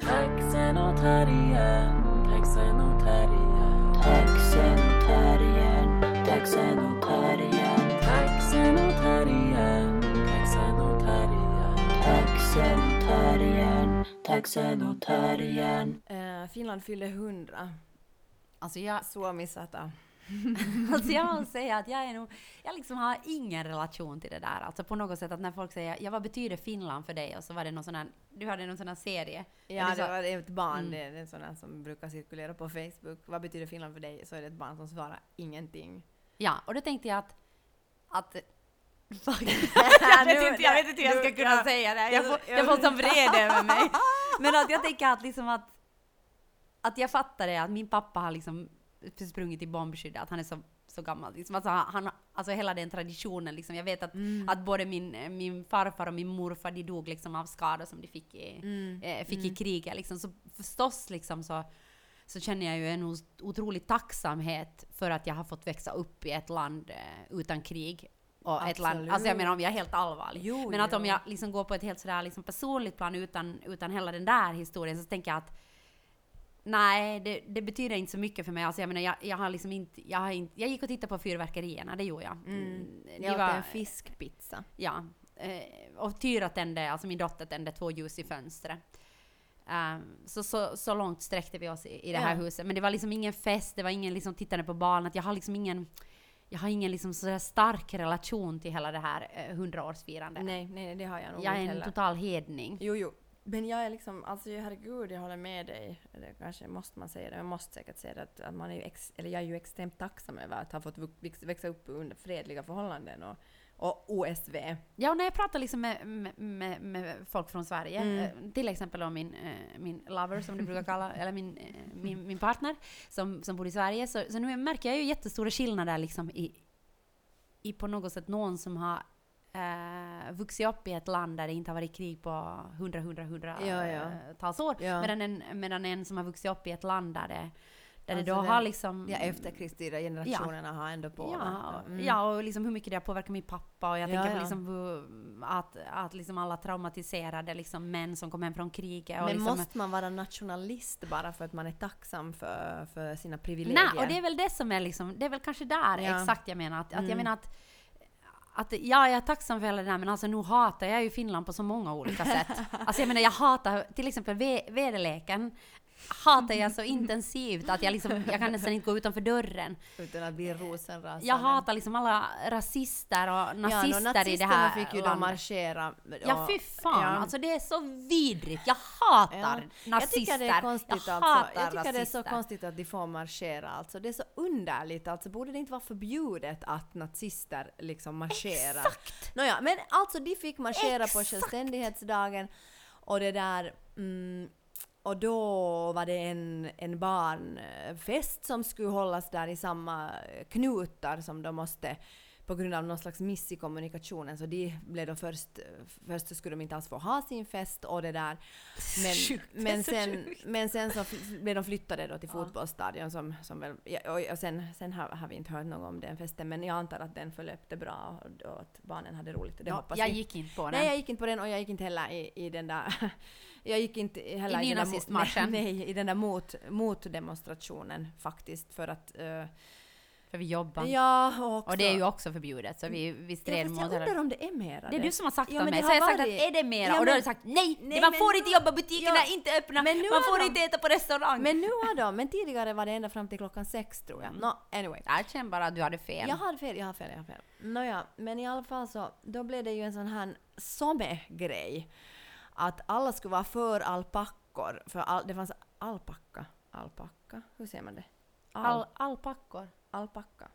Taxen och terriern, taxen och terriern, Taxen och terriern, taxen och terriern, taxen och terriern, taxen och terriern. taxen och terriern, taxen och terriern. Eh, Finland fyllde 100. Alltså jag, Suomi 100. alltså jag måste säga att jag är nog, jag liksom har ingen relation till det där. Alltså på något sätt att när folk säger ja vad betyder Finland för dig? Och så var det någon sån här, du hade någon sån här serie. Ja, det var ett barn, Mm. det är en sån där som brukar cirkulera på Facebook. Vad betyder Finland för dig? Så är det ett barn som svarar ingenting. Ja, och då tänkte jag att, att jag, vet inte, jag vet inte hur jag ska kunna säga det. Jag får, jag får sån vrede över mig. Men att jag tänker att liksom att, att jag fattar det, att min pappa har liksom sprungit i bombskyddet, att han är så, så gammal. Liksom. Alltså, han, alltså hela den traditionen liksom. Jag vet att, att både min, min farfar och min morfar, de dog liksom av skador som de fick i, eh, fick i kriget. Liksom. Så förstås liksom så så känner jag ju en otrolig tacksamhet för att jag har fått växa upp i ett land eh, utan krig. Och ett land, alltså jag menar om jag är helt allvarlig. Jo, men att om jag liksom går på ett helt sådär liksom personligt plan utan, utan hela den där historien så tänker jag att Nej, det, det betyder inte så mycket för mig. Alltså jag menar, jag, jag har liksom inte, jag har inte... Jag gick och tittade på fyrverkerierna, det gjorde jag. Mm. Det Jag åt var- en fiskpizza. Ja. Eh, och Tyra tände, alltså min dotter tände två ljus i fönstret. Ehm, så, så, så långt sträckte vi oss i, i det här Ja. huset. Men det var liksom ingen fest, det var ingen liksom tittande på barnet. Jag har liksom ingen... Jag har ingen liksom sådär stark relation till hela det här eh, hundraårsfirandet. Nej, nej, det har jag nog jag är inte en heller. total hedning. Jo, jo. Men jag är liksom, alltså herregud, jag håller med dig. Det kanske måste man säga det, jag måste säkert säga det att, att man är ex, eller jag är ju extremt tacksam över att ha fått växa upp under fredliga förhållanden och, och OSV. Ja, och när jag pratar liksom med, med, med, med folk från Sverige, Mm. eh, till exempel om min, eh, min lover som du brukar kalla, eller min, eh, min, min partner som, som bor i Sverige, så, så nu märker jag ju jättestora skillnader liksom i, i på något sätt någon som har eh, vuxit upp i ett land där det inte har varit krig på hundra, hundra, hundra Ja, ja. eh, år. Ja. Medan, en, medan en som har vuxit upp i ett land där det, där det Alltså då den- har liksom... Ja, efterkrigstida generationerna har ändå påverkat. Ja, Mm. ja, och liksom hur mycket det har påverkat min pappa och jag Ja, tänker ja. liksom att, att liksom alla traumatiserade liksom män som kom hem från kriget. Men liksom, måste man vara nationalist bara för att man är tacksam för, för sina privilegier? Nej, och det är väl det som är liksom, det är väl kanske där Ja. exakt jag menar. Att, att jag Mm. menar att, att ja, jag är tacksam för hela det där, men alltså nu hatar jag ju Finland på så många olika sätt. Alltså jag menar, jag hatar till exempel väderleken, hatar jag så intensivt att jag liksom, jag kan nästan inte gå utanför dörren. Utan att bli rosenrasande. Jag hatar liksom alla rasister och nazister ja, i det här fick ju då marschera. Ja fy fan, Ja. alltså det är så vidrigt. Jag hatar Ja. nazister. Jag tycker det är konstigt, jag alltså. hatar jag tycker det är så konstigt att de får marschera. Alltså. Det är så underligt. Alltså, borde det inte vara förbjudet att nazister liksom marscherar? Exakt! Nåja, men alltså de fick marschera på Exakt. självständighetsdagen och det där mm, och då var det en, en barnfest som skulle hållas där i samma knutar som de måste på grund av någon slags miss i kommunikationen så de blev då först, först så skulle de inte alls få ha sin fest och det där. Men, Sjukt, men, sen, sjukt. men sen så blev de flyttade då till Ja. fotbollsstadion som, som väl, och, och sen, sen har, har vi inte hört något om den festen men jag antar att den förlöpte bra och, och att barnen hade roligt. Det Ja, hoppas jag vi. gick inte på den. Nej, jag gick inte på den och jag gick inte heller i, i den där... Jag gick inte heller I den där? Nej, nej, i den där mot, motdemonstrationen faktiskt för att... eh, För vi jobbar. ja, och också... Och det är ju också förbjudet, så vi, vi Ja, stred fast mot jag det. undrar om det är mera Det är du som har sagt Ja, men mig, det så jag har sagt varit- att är det mera? Ja, och då har men- du sagt nej! Nej, man men får inte jobba, butikerna Ja, är inte öppna, men nu man får de- inte äta på restaurang. Men nu har de, men tidigare var det ända fram till klockan sex tror jag. Nå, anyway. jag känner bara att du hade fel. Jag hade fel, jag har fel, jag har fel. Nåja, men i alla fall så, då blev det ju en sån här somme-grej. Att alla skulle vara för alpackor. För all, det fanns alpacka. Alpacka? Hur säger man det? Al, Al, alpackor. alpacka.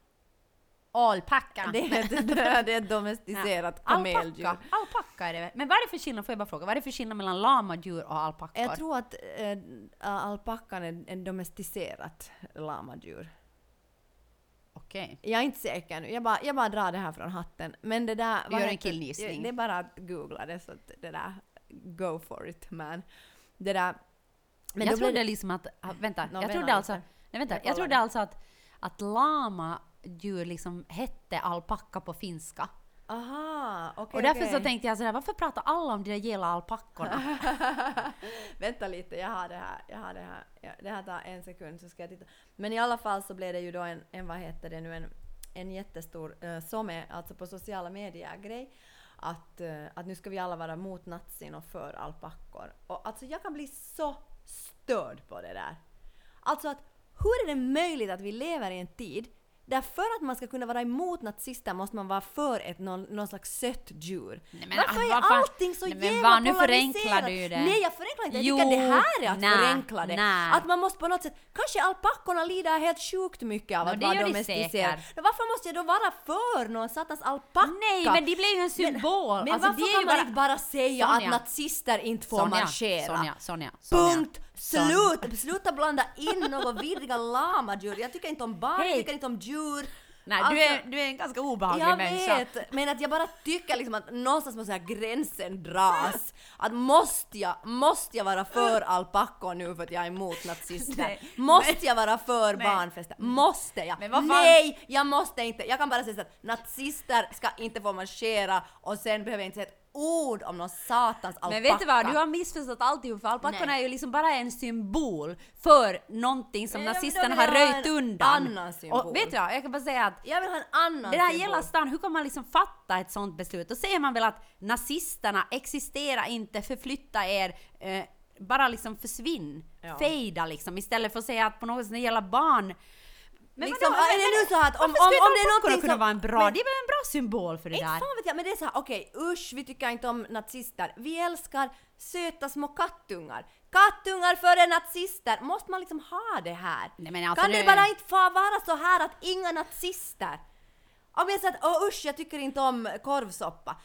Alpacka. Det är, ett, det är ett domesticerat kameldjur. Alpacka. Alpacka är det väl? Men vad är det för skillnad, får jag bara fråga, vad är det för skillnad mellan lamadjur och alpackor? Jag tror att äh, alpackan är en domesticerat lamadjur. Okej. Jag är inte säker nu, jag bara, jag bara drar det här från hatten. Men det där... Gör en killgissning. Det är bara att googla det så att det där... Go for it man. Det där... Men jag trodde liksom att, ah, vänta, Nå, jag vänta trodde alltså, nej vänta, Jag jag, trodde alltså att, att lamadjur liksom hette alpacka på finska. Aha, okej och därför okej. så tänkte jag sådär, varför pratar alla om de där jävla alpackorna? Vänta lite, jag har det här. Jag har det här. Ja, det här tar en sekund så ska jag titta. Men i alla fall så blev det ju då en, en vad heter det nu, en, en jättestor uh, somme, alltså på sociala medier-grej. Att, eh, att nu ska vi alla vara mot nazin och för alpackor. Och alltså jag kan bli så störd på det där. Alltså att hur är det möjligt att vi lever i en tid där för att man ska kunna vara emot nazister måste man vara för ett någon, någon slags sött djur. Nej, men Varför är varför- allting så Nej, men jävla nu förenklar du det. Nej jag förenklar inte, jag Jo, tycker det här är att nej, förenkla det. nej. Att man måste på något sätt, kanske alpackorna lider helt sjukt mycket av Nå, att vara de domesticerade. Men varför måste jag då vara för någon satans alpacka? Nej, men det blir ju en symbol! Men alltså, varför kan man bara... inte bara säga Sonja. att nazister inte får Sonja, marschera? Sonja, Sonja, Sonja. Punkt! Sonja. Slut! Sluta blanda in några vidriga lamadjur. Jag tycker inte om barn, jag Hej. tycker inte om djur. Nej, Alltså- du, är, du är en ganska obehaglig jag människa. vet, men att jag bara tycker liksom att någonstans måste här gränsen dras. Att måste jag, måste jag vara för alpackor nu för att jag är emot nazister? Nej, måste jag vara för barnfester? Måste jag? Men Nej, jag måste inte. Jag kan bara säga så att nazister ska inte få marschera och sen behöver jag inte säga ett ord om någon satans alpacka. Men vet du vad, du har missförstått alltihop för alpackorna är ju liksom bara en symbol för någonting som Nej, nazisterna vill har jag ha röjt en undan. annan symbol. Och vet du vad, jag kan bara säga att Jag vill ha en annan det där symbol. hela stan, hur kan man liksom fatta ett sånt beslut? Då säger man väl att nazisterna existerar inte, förflytta er, eh, bara liksom försvinn, Ja. fejda liksom, istället för att säga att på något sätt när det gäller barn men Liksom, vadå? är det nu så att om, om, om det är någonting kunna som... vara en bra, men- det är väl en bra symbol för det Inte där? fan vet jag, men det är så här, okej usch vi tycker inte om nazister. Vi älskar söta små kattungar. Kattungar före nazister! Måste man liksom ha det här? Nej, men alltså kan det det- bara inte få vara så här att inga nazister? Om jag säger att usch jag tycker inte om korvsoppa.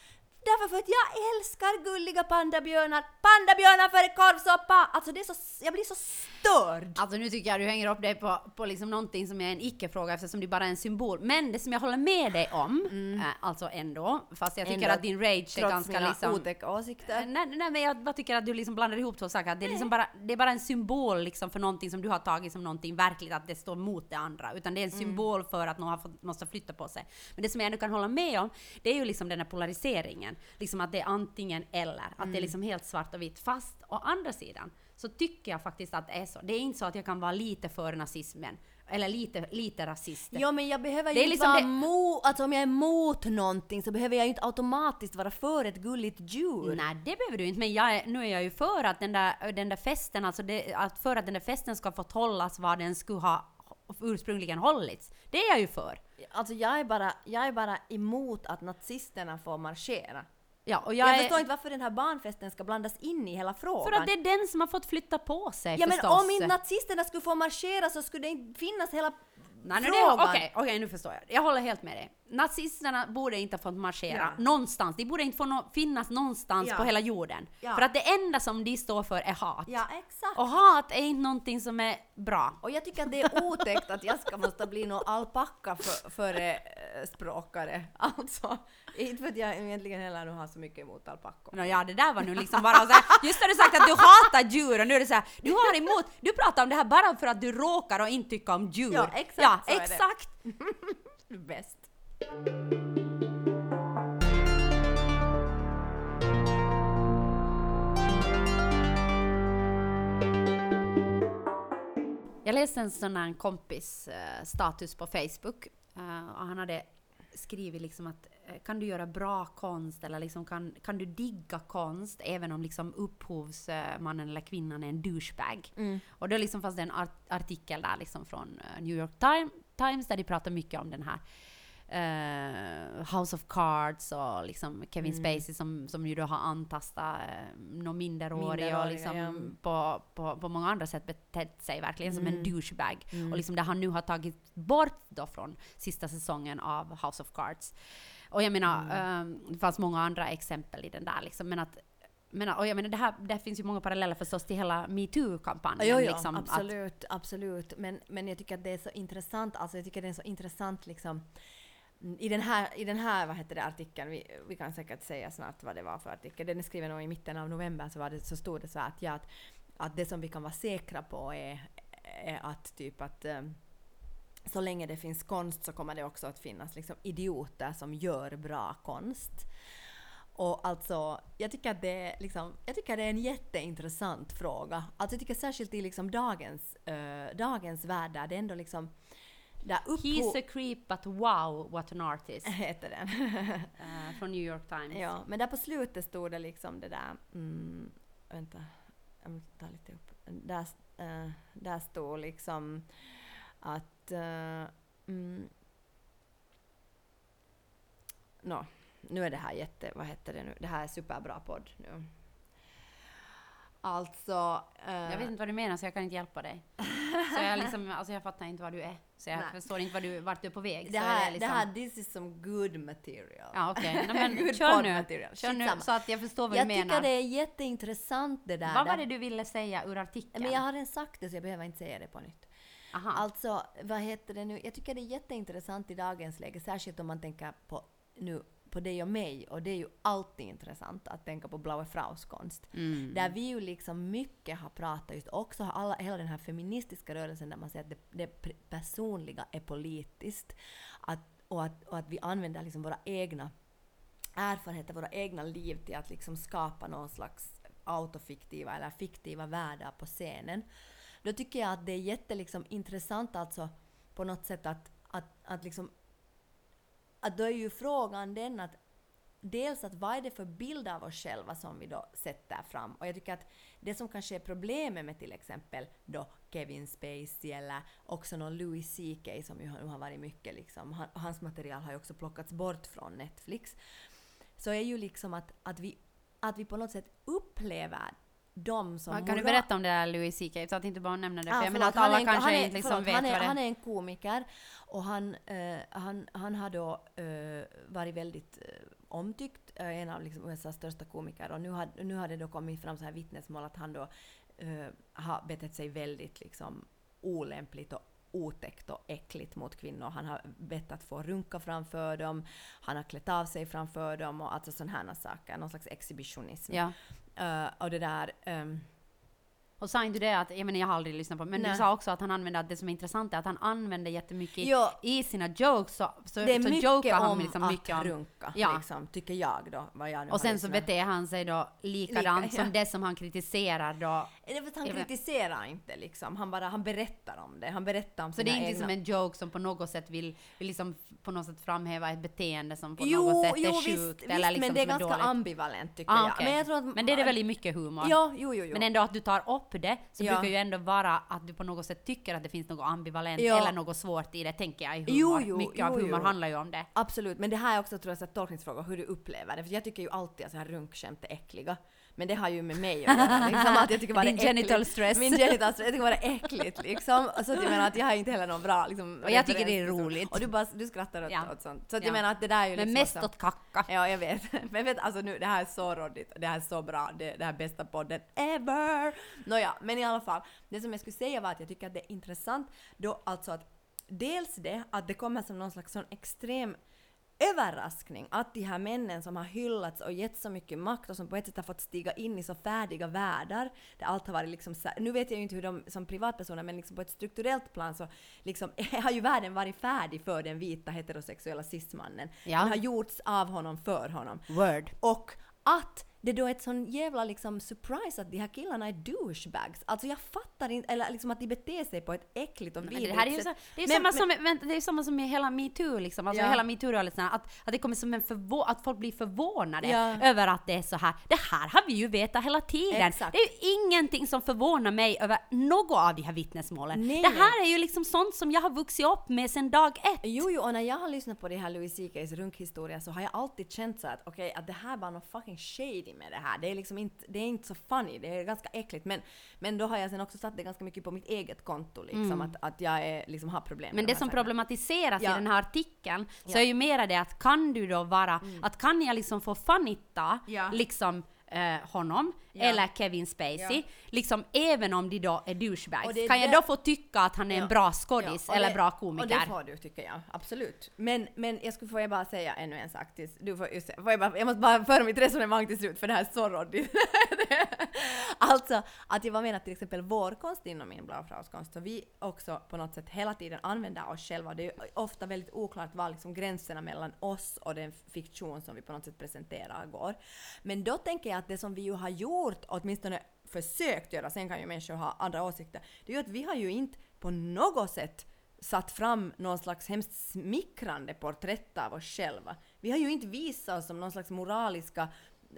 Därför för att jag älskar gulliga pandabjörnar. Pandabjörnar före korvsoppa! Alltså det är så, jag blir så störd. Alltså nu tycker jag du hänger upp dig på, på liksom någonting som är en icke-fråga eftersom det bara är en symbol. Men det som jag håller med dig om, äh, alltså ändå, fast jag tycker Mm. Ändå, att din rage är ganska mina liksom... otäcka åsikter. Eh, Nej, nej, men jag bara tycker att du liksom blandar ihop två saker. Det är, liksom bara, det är bara en symbol liksom för någonting som du har tagit som någonting verkligt, att det står mot det andra. Utan det är en Mm. symbol för att någon har fått, måste flytta på sig. Men det som jag ändå kan hålla med om, det är ju liksom den här polariseringen. Liksom att det är antingen eller. Att Mm. det är liksom helt svart och vitt. Fast å andra sidan så tycker jag faktiskt att det är så. Det är inte så att jag kan vara lite för nazismen. Eller lite, lite rasist. Ja men jag behöver ju inte liksom vara emot, alltså om jag är emot någonting så behöver jag ju inte automatiskt vara för ett gulligt djur. Nej, det behöver du inte. Men jag nu är jag ju för att den där, den där festen, alltså det, att för att den där festen ska få hållas vad den skulle ha ursprungligen hållits. Det är jag ju för. Alltså jag är, bara, jag är bara emot att nazisterna får marschera. Ja, och Jag, jag, är, förstår inte varför den här barnfesten ska blandas in i hela frågan. För att det är den som har fått flytta på sig ja men förstås. om inte nazisterna skulle få marschera så skulle det inte finnas hela Nej, nej, det-. Okej, okej, nu förstår jag. Jag håller helt med dig. Nazisterna borde inte ha fått marschera Ja. någonstans. De borde inte få nå- finnas någonstans Ja. på hela jorden. Ja. För att det enda som de står för är hat. Ja exakt. Och hat är inte någonting som är bra. Och jag tycker att det är otäckt att jag ska måste bli någon alpacka för, före eh, språkare. Alltså, inte för att jag egentligen heller nu har så mycket emot alpackor. Nå, ja, det där var nu liksom bara så här, just har du sagt att du hatar djur och nu är det så här, du har emot, du pratar om det här bara för att du råkar och inte tycka om djur. Ja, exakt Ja, så är det. exakt. Är bäst. Jag läste en sån här kompis eh, status på Facebook eh, och han hade skrivit liksom att eh, kan du göra bra konst eller liksom kan, kan du digga konst även om liksom upphovsmannen eller kvinnan är en douchebag? Och då liksom fanns det en art- artikel där liksom från eh, New York Time, Times där de pratar mycket om den här eh, House of Cards och liksom Kevin Spacey som, som ju då har antastat uh, någon minderårig och liksom ja. på, på, på många andra sätt betett sig verkligen som Mm. en douchebag. Och liksom det han nu har tagit bort då från sista säsongen av House of Cards. Och jag menar, Mm. eh, det fanns många andra exempel i den där liksom, men att men, och jag menar, det här, det finns ju många paralleller förstås till hela metoo-kampanjen. Jo, jo, liksom, att- absolut, absolut. Men, men jag tycker att det är så intressant, alltså jag tycker det är så intressant liksom mm, i den här, i den här vad heter det, artikeln, vi, vi kan säkert säga snart vad det var för artikel, den är skriven nog i mitten av november så, var det, så stod det så att, ja, att, att det som vi kan vara säkra på är, är att typ att um, så länge det finns konst så kommer det också att finnas liksom idioter som gör bra konst. Och alltså, jag tycker att det är, liksom, jag tycker det är en jätteintressant fråga. Alltså jag tycker särskilt i liksom dagens, uh, dagens värld där det ändå liksom... Där He's a creep but wow what an artist. heter den. Eh, från New York Times. ja, men där på slutet stod det liksom det där... Mm, vänta, jag måste ta lite upp. Där, eh, där stod liksom att... Uh, mm, Nå, nu är det här jätte... Vad heter det nu? Det här är superbra podd nu. Alltså... eh, Jag vet inte vad du menar så jag kan inte hjälpa dig. Så jag, liksom, alltså jag fattar inte vad du är. Så jag Nej. förstår inte vad du, vart du är på väg. det, så här, är liksom, det här, this is some good material. Ja okej, men Good kör nu. material. Kör nu så att jag förstår vad jag du tycker menar. det är jätteintressant det där. Vad var det du ville säga ur artikeln? Men jag har redan sagt det så jag behöver inte säga det på nytt. Aha. Alltså, vad heter det nu? Jag tycker det är jätteintressant i dagens läge, särskilt om man tänker på nu på dig och mig och det är ju alltid intressant att tänka på Blaue Fraus konst. Mm. Där vi ju liksom mycket har pratat just också alla, hela den här feministiska rörelsen där man säger att det, det personliga är politiskt. Att, och, att, och att vi använder liksom våra egna erfarenheter, våra egna liv till att liksom skapa någon slags autofiktiva eller fiktiva världar på scenen. Då tycker jag att det är jätteintressant liksom, alltså på något sätt att, att, att liksom att då är ju frågan den att dels att vad är det för bild av oss själva som vi då sätter fram? Och jag tycker att det som kanske är problemet med till exempel då Kevin Spacey eller också någon Louis CK som ju har- nu har varit mycket liksom, hans material har ju också plockats bort från Netflix, så är ju liksom att, att, vi, att vi på något sätt upplever dem som Kan du berätta om det där Louis CK så att inte bara nämna det? För Ah, jag menar att alla en- kanske är- inte liksom förlåt, vet han är, vad det är. Han är en komiker och han, eh, han, han, han har då eh, varit väldigt eh, omtyckt, eh, en av liksom USAs största komiker. Och nu har, nu har det då kommit fram så här vittnesmål att han då eh, har betett sig väldigt liksom olämpligt och otäckt och äckligt mot kvinnor. Han har bett att få runka framför dem, han har klätt av sig framför dem och alltså sådana här saker. Någon slags exhibitionism. Ja. Eh, och det där... ehm, Och sa inte det att, jag menar jag har aldrig lyssnat på men Nej. du sa också att han använde, att det som är intressant är att han använder jättemycket Ja. i sina jokes så, så, det är så mycket om liksom att mycket om runka, Ja. liksom, tycker jag då. Vad jag nu Och sen så beter han sig då likadant Lika, som ja. det som han kritiserar då. Är för att han Jag vet- kritiserar inte liksom. Han bara han berättar om det. Han berättar om Så det är inte egna... som en joke som på något sätt vill, vill liksom på något sätt framhäva ett beteende som på jo, något sätt jo, är visst, sjukt visst, eller liksom men det är ganska dåligt. ambivalent tycker Ah, jag. okej. Men jag tror att... Men det är det väl i mycket humor? Ja, jo, jo, jo. Men ändå att du tar upp det så Ja. brukar ju ändå vara att du på något sätt tycker att det finns något ambivalent Ja. eller något svårt i det, tänker jag i humor. Jo, jo, Mycket jo, av humor handlar ju om det. Absolut, men det här är också tror jag, här tolkningsfråga hur du upplever det. För jag tycker ju alltid att så här runkskämt är äckliga. Men det har ju med mig att göra. Liksom, att jag tycker bara Din det är äckligt. genital stress. Min genital stress. Jag tycker bara det är äckligt liksom. Så att jag menar att jag har inte heller någon bra liksom, Och jag tycker det är roligt. Och du, bara, du skrattar åt, Ja. åt sånt. Så att Ja. jag menar att det där är ju Men liksom mest också- åt kacka. Ja, jag vet. Men vet, alltså nu, det här är så råddigt. Det här är så bra. Det, det här är bästa podden ever! Nåja, men i alla fall. Det som jag skulle säga var att jag tycker att det är intressant då alltså att dels det att det kommer som någon slags sån extrem överraskning att de här männen som har hyllats och gett så mycket makt och som på ett sätt har fått stiga in i så färdiga världar där allt har varit liksom nu vet jag ju inte hur de som privatpersoner men liksom på ett strukturellt plan så liksom har ju världen varit färdig för den vita heterosexuella cismannen. Ja. Den har gjorts av honom för honom. Word. Och att det då är ett sån jävla liksom surprise att de här killarna är douchebags. Alltså jag fattar inte, eller liksom att de beter sig på ett äckligt och vidrigt det här är ju, så, sätt. det är ju Men- samma, men- som, vänta, det är samma som med hela metoo liksom, alltså Ja. hela metoo-rörelsen, att, att det kommer som en förvå- att folk blir förvånade Ja. över att det är så här. Det här har vi ju vetat hela tiden. Exakt. Det är ju ingenting som förvånar mig över något av de här vittnesmålen. Nej, det här är ju liksom sånt som jag har vuxit upp med sedan dag ett. Jo, jo, och när jag har lyssnat på det här Louis CKs runkhistoria så har jag alltid känt så att okej, att det här är bara något fucking shady med det här. Det är liksom inte, det är inte så funny, det är ganska äckligt. Men, men då har jag sen också satt det ganska mycket på mitt eget konto liksom, att, att jag är, liksom har problem Mm. Men det som sakerna. problematiseras Ja. i den här artikeln så Ja. Mm. är ju mera det att kan du då vara, att kan jag liksom få fanitta Ja. liksom eh, honom Ja. eller Kevin Spacey, Ja. liksom även om de då är Och douchebags, det kan jag då få tycka att han är Ja. en bra skådis och eller det- bra Och komiker? det får du tycker jag, absolut. Men, men jag skulle få jag bara säga ännu en sak tills du får, just, får jag, bara, jag måste bara föra mitt resonemang till slut för det här är så råddigt. alltså att jag var med att till exempel vår konst inom min Blaufrauskonst så vi också på något sätt hela tiden använder oss själva. Det är ofta väldigt oklart var liksom gränserna mellan oss och den fiktion som vi på något sätt presenterar går. Men då tänker jag att det som vi ju har gjort, åtminstone försökt göra, sen kan ju människor ha andra åsikter, det är ju att vi har ju inte på något sätt satt fram någon slags hemskt smickrande porträtt av oss själva. Vi har ju inte visat oss som någon slags moraliska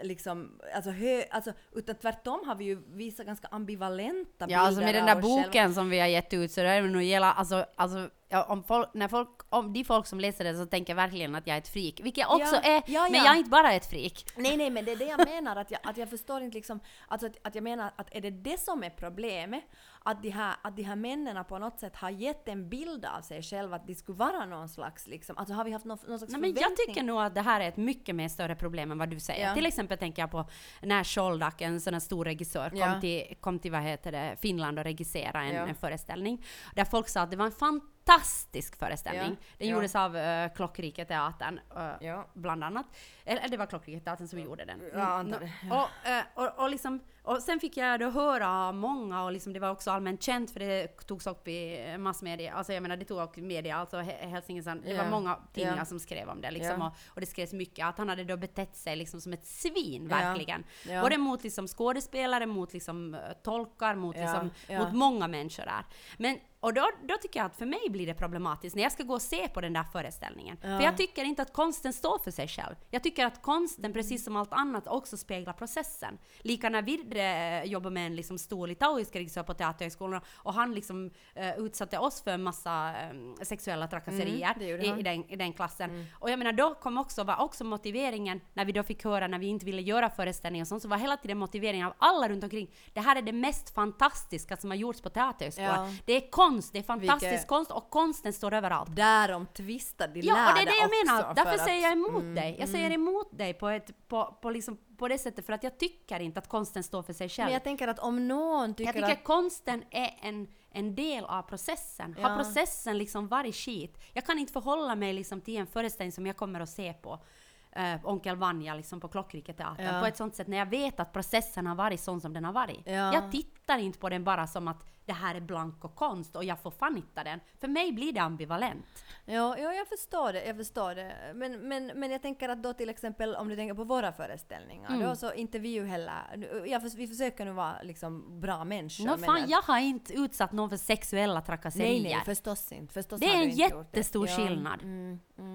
liksom, alltså, hö, alltså, utan tvärtom har vi ju visat ganska ambivalenta bilder Ja, alltså med den där oss själva. boken som vi har gett ut så det är nog gälla, alltså, alltså ja, om, folk, när folk, om de folk som läser det så tänker verkligen att jag är ett freak, vilket jag också Ja, är, ja, men ja. jag är inte bara ett freak. Nej, nej, men det är det jag menar, att jag, att jag förstår inte liksom, alltså att, att jag menar att är det det som är problemet? Att de här, att de här männen på något sätt har gett en bild av sig själva, att de skulle vara någon slags liksom, alltså har vi haft någon, någon slags Nej, men jag tycker nog att det här är ett mycket mer större problem än vad du säger. Ja. Till exempel tänker jag på när Sholdak, en sån här stor regissör, kom, Ja. till, kom till vad heter det, Finland och regisserade en, Ja. en föreställning. Där folk sa att det var en fantastisk föreställning. Ja. Den Ja. gjordes av uh, Klockrike Teatern, eh, Ja. bland annat. Eller det var Klockrike Teatern som gjorde den. Det. Och, eh, och, och, liksom, och sen fick jag då höra många, och liksom det var också allmänt känt för det togs upp i massmedia, alltså jag menar det tog upp i media, alltså Hälsingland, det var Ja. många tidningar Ja. som skrev om det liksom, Ja. och, och det skrevs mycket, att han hade då betett sig liksom som ett svin, verkligen. Ja. Både mot liksom skådespelare, mot liksom tolkar, mot, liksom, mot många människor där. Men, och då, då tycker jag att för mig blir det problematiskt när jag ska gå och se på den där föreställningen. Ja. För jag tycker inte att konsten står för sig själv. Jag tycker att konsten, precis som allt annat, också speglar processen. Lika när Virre eh, jobbar med en liksom stor litauisk regissör på Teaterhögskolan och han liksom eh, utsatte oss för en massa eh, sexuella trakasserier Mm, i, i, den, i den klassen. Och jag menar, då kom också, var också motiveringen, när vi då fick höra, när vi inte ville göra föreställningar och sånt, så var hela tiden motiveringen av alla runt omkring, det här är det mest fantastiska som har gjorts på Teaterhögskolan. Ja. Det är konst det är fantastisk Vilket- konst och konsten står överallt. Därom tvistar de Ja, och det är det jag lärda menar. Därför för säger jag att- emot mm, dig. Jag säger emot dig på, ett, på, på, liksom, på det sättet för att jag tycker inte att konsten står för sig själv. Men jag tänker att om någon tycker, Jag tycker att... konsten är en, en del av processen. Har Ja. processen liksom varit skit? Jag kan inte förhålla mig liksom till en föreställning som jag kommer att se på äh, Onkel Vanja liksom på Klockriketeatern Ja. på ett sånt sätt när jag vet att processen har varit sån som den har varit. Ja. Jag tittar inte på den bara som att det här är blank och konst och jag får fan hitta den. För mig blir det ambivalent. Ja, ja, jag förstår det. Jag förstår det. Men, men, men jag tänker att då till exempel om du tänker på våra föreställningar, Mm. då så inte vi ju heller... Jag, vi försöker nu vara liksom bra människor. Nå men fan, att- jag har inte utsatt någon för sexuella trakasserier. Nej, nej, förstås inte. Förstås Det är en gjort det. jättestor skillnad. Mm, mm.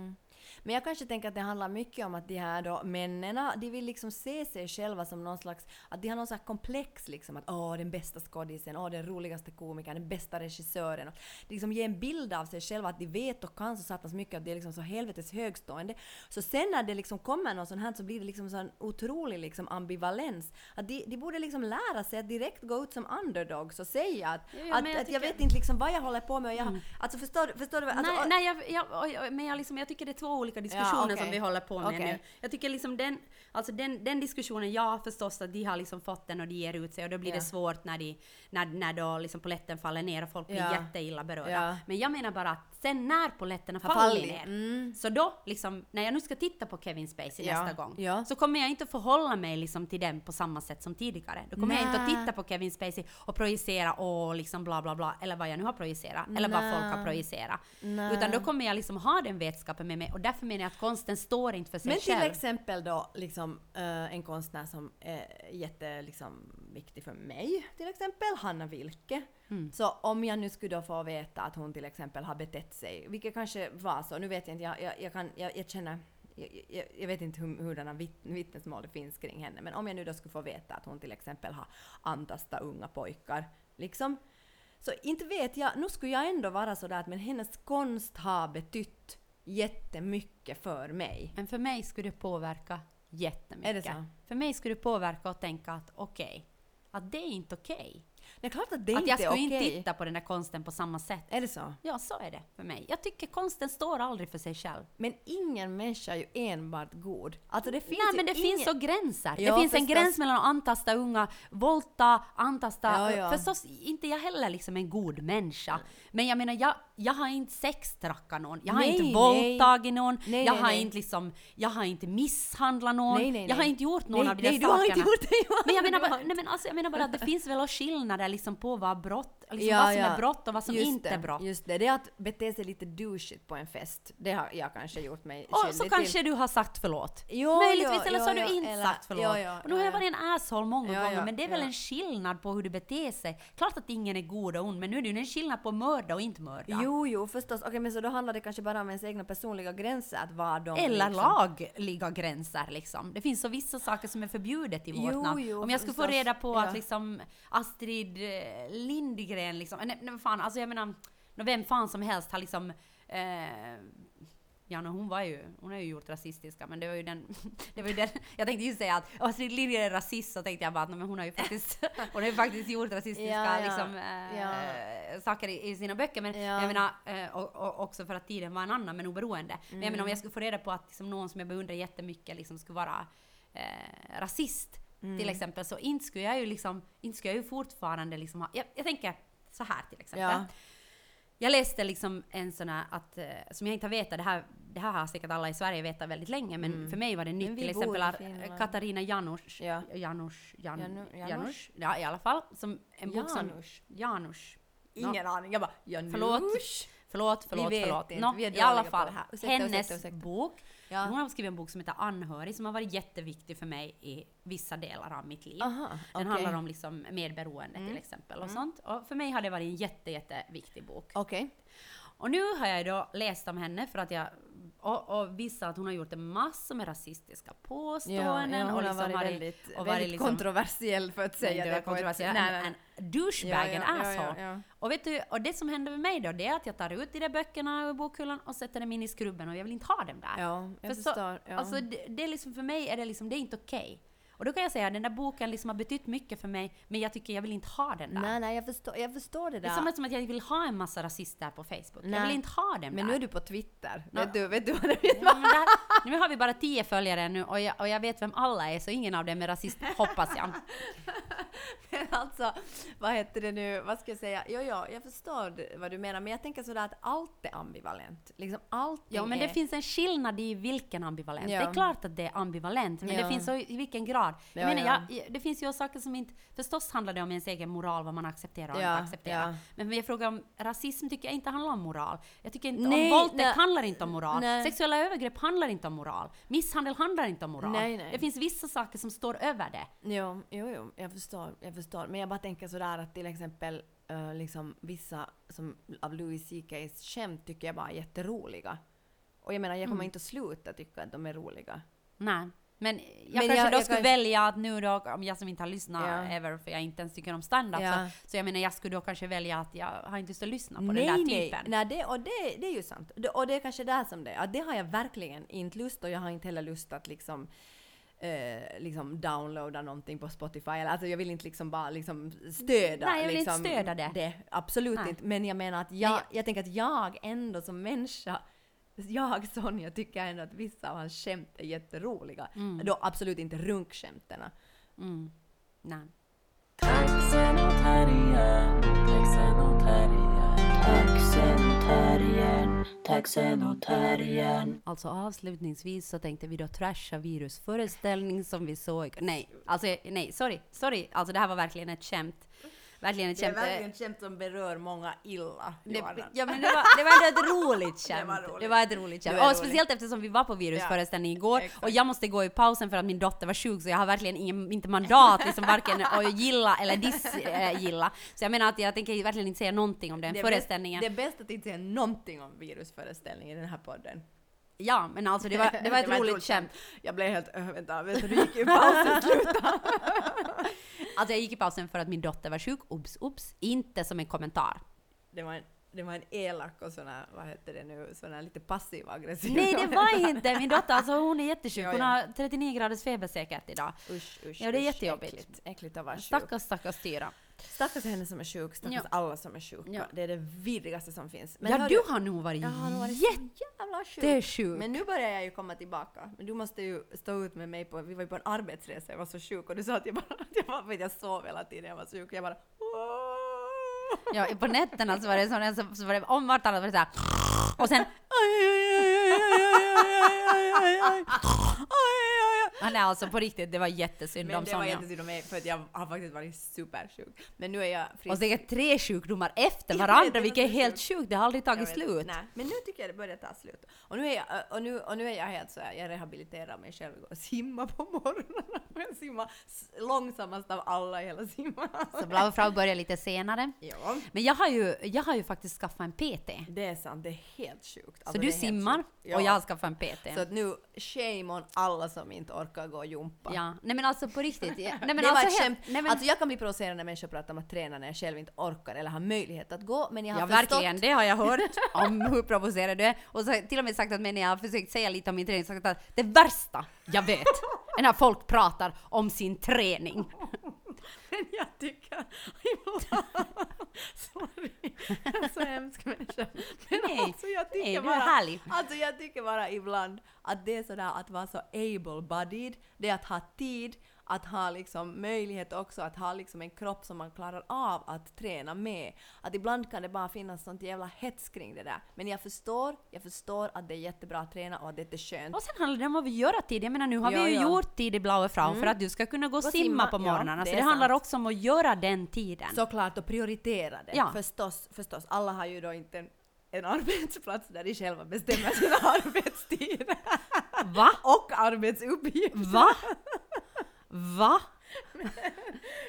Men jag kanske tänker att det handlar mycket om att de här då männen, de vill liksom se sig själva som någon slags, att de har någon slags komplex liksom att åh den bästa skådisen, åh den roligaste komikern, den bästa regissören. Och liksom ge en bild av sig själva att de vet och kan så satans mycket att det är liksom så helvetes högstående. Så sen när det liksom kommer något sånt här så blir det liksom så en otrolig liksom ambivalens. Att de, de borde liksom lära sig att direkt gå ut som underdogs och säga att, Ja, ja, att, jag att jag vet inte liksom vad jag håller på med och jag, alltså förstår, förstår du? Alltså, nej, nej jag, jag, men jag, liksom, jag tycker det är två olika diskussioner Ja, okej. som vi håller på med Okej. nu. Jag tycker liksom den, alltså den, den diskussionen, ja förstås att de har liksom fått den och de ger ut sig och då blir Ja. det svårt när, de, när, när då liksom poletten faller ner och folk blir Ja. jätteilla berörda. Ja. Men jag menar bara att sen när poletterna Har faller fallit. ner, Mm. så då liksom, när jag nu ska titta på Kevin Spacey nästa gång, så kommer jag inte att förhålla mig liksom till den på samma sätt som tidigare. Då kommer jag inte att Nä. titta på Kevin Spacey och projicera och liksom bla bla bla, eller vad jag nu har projicerat, eller vad Nä. folk har projicerat. Utan då kommer jag liksom ha den vetskapen med mig och därför menar jag att konsten står inte för sig Men till själv. exempel då liksom eh, en konstnär som är jätte liksom, viktig för mig, till exempel Hanna Wilke. Mm. Så om jag nu skulle då få veta att hon till exempel har betett sig, vilket kanske var så, nu vet jag inte, jag, jag, jag, kan, jag, jag känner jag, jag, jag vet inte hur, hurdana vitt, vittnesmål det finns kring henne, men om jag nu då skulle få veta att hon till exempel har antastat unga pojkar, liksom. Så inte vet jag, nu skulle jag ändå vara sådär att men hennes konst har betytt jättemycket för mig. Men för mig skulle det påverka jättemycket. Är det så? För mig skulle det påverka och tänka att okej, att det är inte okej. Det är klart att det Att inte jag är skulle okej. inte titta på den där konsten på samma sätt. Är det så? Ja, så är det för mig. Jag tycker konsten står aldrig för sig själv. Men ingen människa är ju enbart god. Alltså det finns Nej, men det ingen... finns så gränser. Ja, det finns en förstås. gräns mellan att antasta unga, våldta, antasta. Ja, ja. Förstås, inte jag heller liksom en god människa. Men jag menar, jag, jag har inte sextrackat någon. Jag har Nej, inte nej. våldtagit någon. Nej, jag nej, har nej. inte liksom, jag har inte misshandlat någon. Nej, nej, Jag har nej. inte gjort någon nej, av de nej, där du har sakerna. inte gjort det. Men jag menar, bara, nej, men alltså, jag menar bara att det finns väl skillnader liksom på vad brott, liksom Ja, vad som ja. är brott och vad som Just inte det, är brott. Just det, det är att bete sig lite douchigt på en fest. Det har jag kanske gjort mig Och skyldig så till. kanske du har sagt förlåt. Jo, Möjligtvis, jo, eller så har du inte eller- sagt förlåt. jo, och nu har ja, jag varit en asshole många gånger, men det är väl en skillnad på hur du beter sig. Klart att ingen är god och ond, men nu är det ju en skillnad på mörda och inte mörda. Jo, jo, förstås. Okej, men så då handlar det kanske bara om ens egna personliga gränser, att vad de Eller liksom... lagliga gränser liksom. Det finns så vissa saker som är förbjudet i vårt Jo, land. jo, Om jag skulle få reda på att liksom Astrid eh, Lindgren liksom, nej, nej fan, alltså jag menar, vem fan som helst har liksom eh, Ja, no, hon var ju, hon har ju gjort rasistiska, men det var ju den, det var ju den, jag tänkte ju säga att Astrid Lindgren är rasist, så tänkte jag bara att men hon har ju faktiskt, hon har ju faktiskt gjort rasistiska Ja, ja. liksom, eh, Ja. saker i, i sina böcker, men Ja. jag menar, eh, och, och också för att tiden var en annan, men oberoende. Men jag menar Mm. om jag skulle få reda på att liksom, någon som jag beundrar jättemycket liksom skulle vara eh, rasist, Mm. till exempel, så inte skulle jag ju liksom, inte skulle jag ju fortfarande liksom ha, jag, jag tänker så här till exempel. Ja. Jag läste liksom en sån här att, eh, som jag inte har vetat, det här, det här har säkert alla i Sverige vetat väldigt länge, men för mig var det nytt. vi Till exempel att Finland. Katarina Janouch, Ja. Janouch, Jan, Janu- Janouch, ja i alla fall, som en bok som... Janusz? Janouch. Ingen aning. Jag bara, Janusz. Förlåt. Förlåt, förlåt, vet förlåt. inte, vi är I alla fall, här. Ursäkta, hennes ursäkta, ursäkta. bok. Ja. Hon har skrivit en bok som heter Anhörig som har varit jätteviktig för mig i vissa delar av mitt liv. Aha, Den okej. handlar om liksom medberoende Mm. till exempel och sånt. Och för mig har det varit en jätte, jätteviktig bok. Okej. Och nu har jag då läst om henne för att jag och, och vissa att hon har gjort en massa med rasistiska Ja, påståenden ja, hon och har liksom varit varit- väldigt, och varit väldigt liksom- kontroversiell för att säga det ett... kontroversiell. Nej, En, nej, en douchebag, en Ja, ja, asshole. ja, ja. Och vet du, och det som händer med mig då, det är att jag tar ut de där böckerna ur bokhyllan och sätter dem in i skrubben och jag vill inte ha dem där. Ja, jag För så- förstår. Ja. Alltså det, det är liksom, för mig är det liksom, det är inte okej. Och då kan jag säga att den där boken liksom har betytt mycket för mig, men jag tycker jag vill inte ha den där. Nej, nej, jag förstår, jag förstår det Det där. är som att- jag vill ha en massa rasister på Facebook. Jag Nej. vill inte ha dem Men där. nu är du på Twitter. Nå. Vet, du, vet du vad det är? Ja, men där, nu har vi bara tio följare nu och jag, och jag vet vem alla är, så ingen av dem är rasist, hoppas jag. Men alltså, vad heter det nu, vad ska jag säga? Jo, jo, jag förstår det- vad du menar, men jag tänker sådär att allt är ambivalent. Liksom allting Ja, men är... det finns en skillnad i vilken ambivalent. Ja. Det är klart att det är ambivalent, men Ja. det finns så i vilken grad. Jag Ja, menar, ja. Jag, det finns ju saker som inte... Förstås handlar det om ens egen moral, vad man accepterar och Ja, inte accepterar. Men jag frågar om rasism tycker jag inte handlar om moral. Jag tycker inte Nej, om våldtäkt nej. handlar inte om moral. Nej. Sexuella övergrepp handlar inte om moral. Misshandel handlar inte om moral. Nej. Det finns vissa saker som står över det. Jo, jo, jo, jag förstår, jag förstår. Men jag bara tänker sådär att till exempel eh, liksom vissa som av Louis CKs skämt tycker jag bara är jätteroliga. Och jag menar, jag kommer Mm. inte att sluta tycka att de är roliga. Nej. Men jag Men kanske jag- då jag skulle kanske- välja att nu då, om jag som inte har lyssnat Ja. ever, för jag inte ens tycker om stand-up, Ja. så, så jag menar jag skulle då kanske välja att jag har inte lust att lyssna på nej, den där nej, typen. nej det, och det, det är ju sant. Det, och det är kanske där som det är. Att det har jag verkligen inte lust och jag har inte heller lust att liksom eh, liksom downloada någonting på Spotify. Alltså jag vill inte liksom bara liksom stödja. Nej, jag vill inte liksom, stödja det. Absolut Nej. inte. Men jag menar att jag, jag- jag tänker att jag ändå som människa jag, Sonja, tycker ändå att vissa av hans skämt är jätteroliga. Då absolut inte runkskämten. Mm. Nej. Alltså avslutningsvis så tänkte vi då trasha virusföreställning som vi såg. Nej, alltså nej, sorry, sorry. Alltså det här var verkligen ett skämt. Verkligen ett Det är skämt. verkligen ett skämt som berör många illa. Det, ja men det var, det var ändå ett roligt Det skämt. var roligt. Det var ett roligt Det skämt. Och roligt. speciellt eftersom vi var på virusföreställning igår exakt. och jag måste gå i pausen för att min dotter var sjuk så jag har verkligen ingen, inte mandat liksom varken att gilla eller disgilla. Så jag menar att jag tänker verkligen inte säga någonting om den Det föreställningen. Bäst, det är bäst att inte säga någonting om virusföreställningen i den här podden. Ja, men alltså det var, det var ett roligt skämt. Jag blev helt... Äh, vänta, vänta, du gick i pausen, sluta! Alltså jag gick i pausen för att min dotter var sjuk, obs, obs, inte som en kommentar. Det var en, det var en elak och sån här, vad heter det nu, sån här lite passiv aggressiv. Nej det var inte min dotter, alltså hon är jättesjuk. Hon har 39 graders feber säkert idag. Usch, usch, Ja, det är usch, jättejobbigt. Äckligt, äckligt att vara sjuk. Stackars stackars Tyra. Stackars henne som är sjuk, stackars Ja. alla som är sjuka. Ja. Det är det vidrigaste som finns. ja hör du har nog varit jag har nog varit jättesjuk. så jävla sjuk. Men Men nu börjar jag ju komma tillbaka. Men du måste ju stå ut med mig på, vi var ju på en arbetsresa, jag var så sjuk och du sa att jag bara, att jag, bara, vet, jag sov hela tiden, jag var sjuk jag bara ja, på nätterna så var det sån, så, så var det om vartannat var det såhär och sen Ja, nej, alltså på riktigt, det var jättesynd Men om det var Sonja. jättesynd om mig för att jag har faktiskt varit supersjuk. Men nu är jag frisk. Och säkert tre sjukdomar efter Jag vet, varandra, det var vilket är så helt sjukt. Det har aldrig Jag tagit vet, slut. Nej, men nu tycker jag det börjar ta slut. Och nu är jag, och nu, och nu är jag helt så här, jag rehabiliterar mig själv och simmar på morgonen. Jag simmar s- långsammast av alla i hela. Så Blau Frau börjar lite senare. Ja, Men jag har ju, jag har ju faktiskt skaffat en PT. det är sant. Det är helt sjukt. Så Alltså, du det är helt simmar sjukt. Ja. och jag har skaffat en PT. Så att nu, shame on alla som inte orkar gå och jumpa. Ja, nej men alltså på riktigt. Ja, Nej men det var alltså, ett helt- skämt. nej men, Alltså jag kan bli provocerad när människor pratar om att träna när jag själv inte orkar eller har möjlighet att gå, men jag har Ja förstått verkligen, det har jag hört om hur provocerad du är. Och så till och med sagt att men när jag har försökt säga lite om min träning, sagt att det värsta jag vet är när folk pratar om sin träning. Men jag tycker. Sorry, jag är så hemsk människa. Men Nej, alltså jag tycker nej, bara... härlig. Alltså jag tycker bara ibland att det är sådär att vara så able-bodied, det är att ha tid, att ha liksom möjlighet också att ha liksom en kropp som man klarar av att träna med. Att ibland kan det bara finnas sånt jävla hets kring det där. Men jag förstår, jag förstår att det är jättebra att träna och att det är skönt. Och sen handlar det om vad vi gör tid. Jag menar nu har Ja, vi ju ja. gjort tid i Blaue Frau Mm. för att du ska kunna gå och simma, simma, på ja, morgnarna. det så är det handlar också om att göra den tiden. Såklart, och prioritera det. Ja. Förstås, förstås. Alla har ju då inte en, en arbetsplats där de själva bestämmer sina arbetstider. Va? och arbetsuppgifter. Va? Va? Men,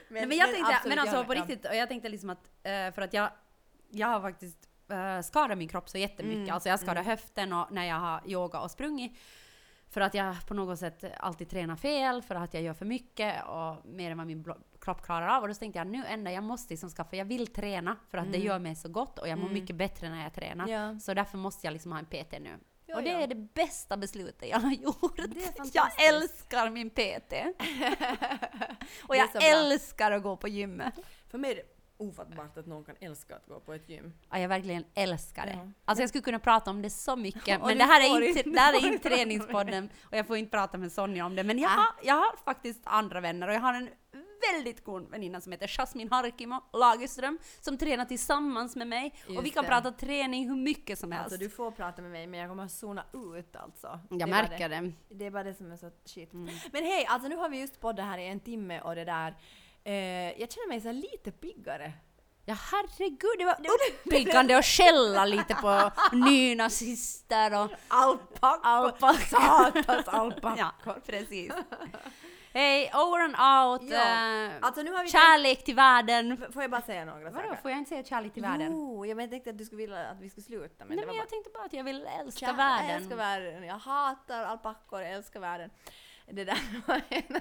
Nej, men jag tänkte, men alltså på riktigt, och jag tänkte liksom att, eh, för att jag, jag har faktiskt uh, skadat min kropp så jättemycket. Mm, Alltså jag skadade höften och när jag har yoga och sprungit. För att jag på något sätt alltid tränar fel, för att jag gör för mycket och mer än vad min kropp klarar av. Och då tänkte jag nu enda jag måste liksom skaffa, jag vill träna för att det Mm. gör mig så gott och jag mår Mm. mycket bättre när jag tränar. Ja. Så därför måste jag liksom ha en PT nu. Ja, och det ja. är det bästa beslutet jag har gjort. Jag älskar min PT. och jag älskar att gå på gymmet. För mig är det ofattbart att någon kan älska att gå på ett gym. Ja, jag verkligen älskar det. Ja. Alltså jag skulle kunna prata om det så mycket, men det här, är inte, det här är inte träningspodden och jag får inte prata med Sonja om det. Men jag Äh. har, jag har faktiskt andra vänner och jag har en väldigt god väninna som heter Jasmin Harkimo Lagerström som tränar tillsammans med mig och vi Just kan det. prata träning hur mycket som helst. Alltså du får prata med mig men jag kommer att zona ut alltså. Det jag bara märker det. Det är bara det som är så shit. Mm. Men hej, alltså nu har vi just poddat här i en timme och det där. Eh, jag känner mig så lite piggare. Ja herregud, det var uppiggande att skälla lite på nynazister och Alpackor! alpackor. Satans alpackor! Ja, precis. Hej, over and out. Ja, eh, alltså nu har vi kärlek till världen. tänkt, Får jag bara säga några Vadå, saker? får jag inte säga kärlek till världen? Jo, jag men tänkte att du skulle vilja att vi skulle sluta men Nej det var men bara... jag tänkte bara att jag vill älska Kär- världen. Jag älskar världen. Jag hatar alpackor, jag älskar världen. Det där var en...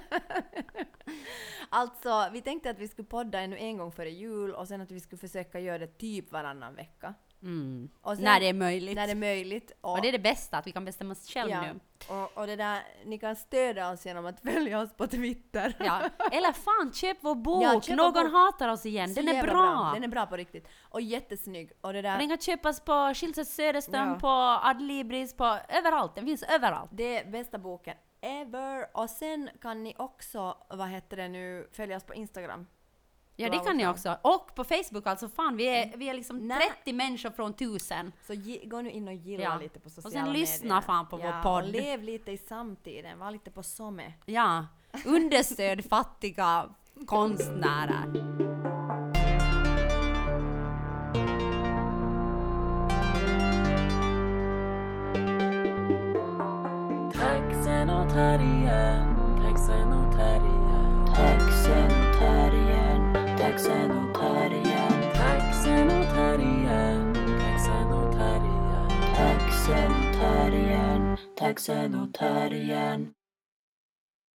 Alltså, vi tänkte att vi skulle podda ännu en gång före jul och sen att vi skulle försöka göra det typ varannan vecka. Mm. Och sen- När det är möjligt. När det är möjligt. Och det är det bästa, att vi kan bestämma oss själv ja, nu. och, och det där, ni kan stödja oss genom att följa oss på Twitter. Ja. Eller fan, köp vår bok! Ja, köp Någon bok. hatar oss igen. Den är jävla bra! Den är bra på riktigt. Och jättesnygg. Och det där... Den kan köpas på Schildseth Söderström, Ja. på Adlibris, på överallt. Den finns överallt. Det är bästa boken ever. Och sen kan ni också, vad heter det nu, följa oss på Instagram. Ja, det kan ni också. Och på Facebook alltså, fan vi är, vi är liksom Nej. 30 människor från tusen. Så ge, gå nu in och gilla Ja. lite på sociala Och sen medier. lyssna fan på vår ja, podd. och lev lite i samtiden. Var lite på somme. Ja, understöd fattiga konstnärer. Taxenotarien, taxenotarien, taxenotarien. taxenotarien, taxenotarien.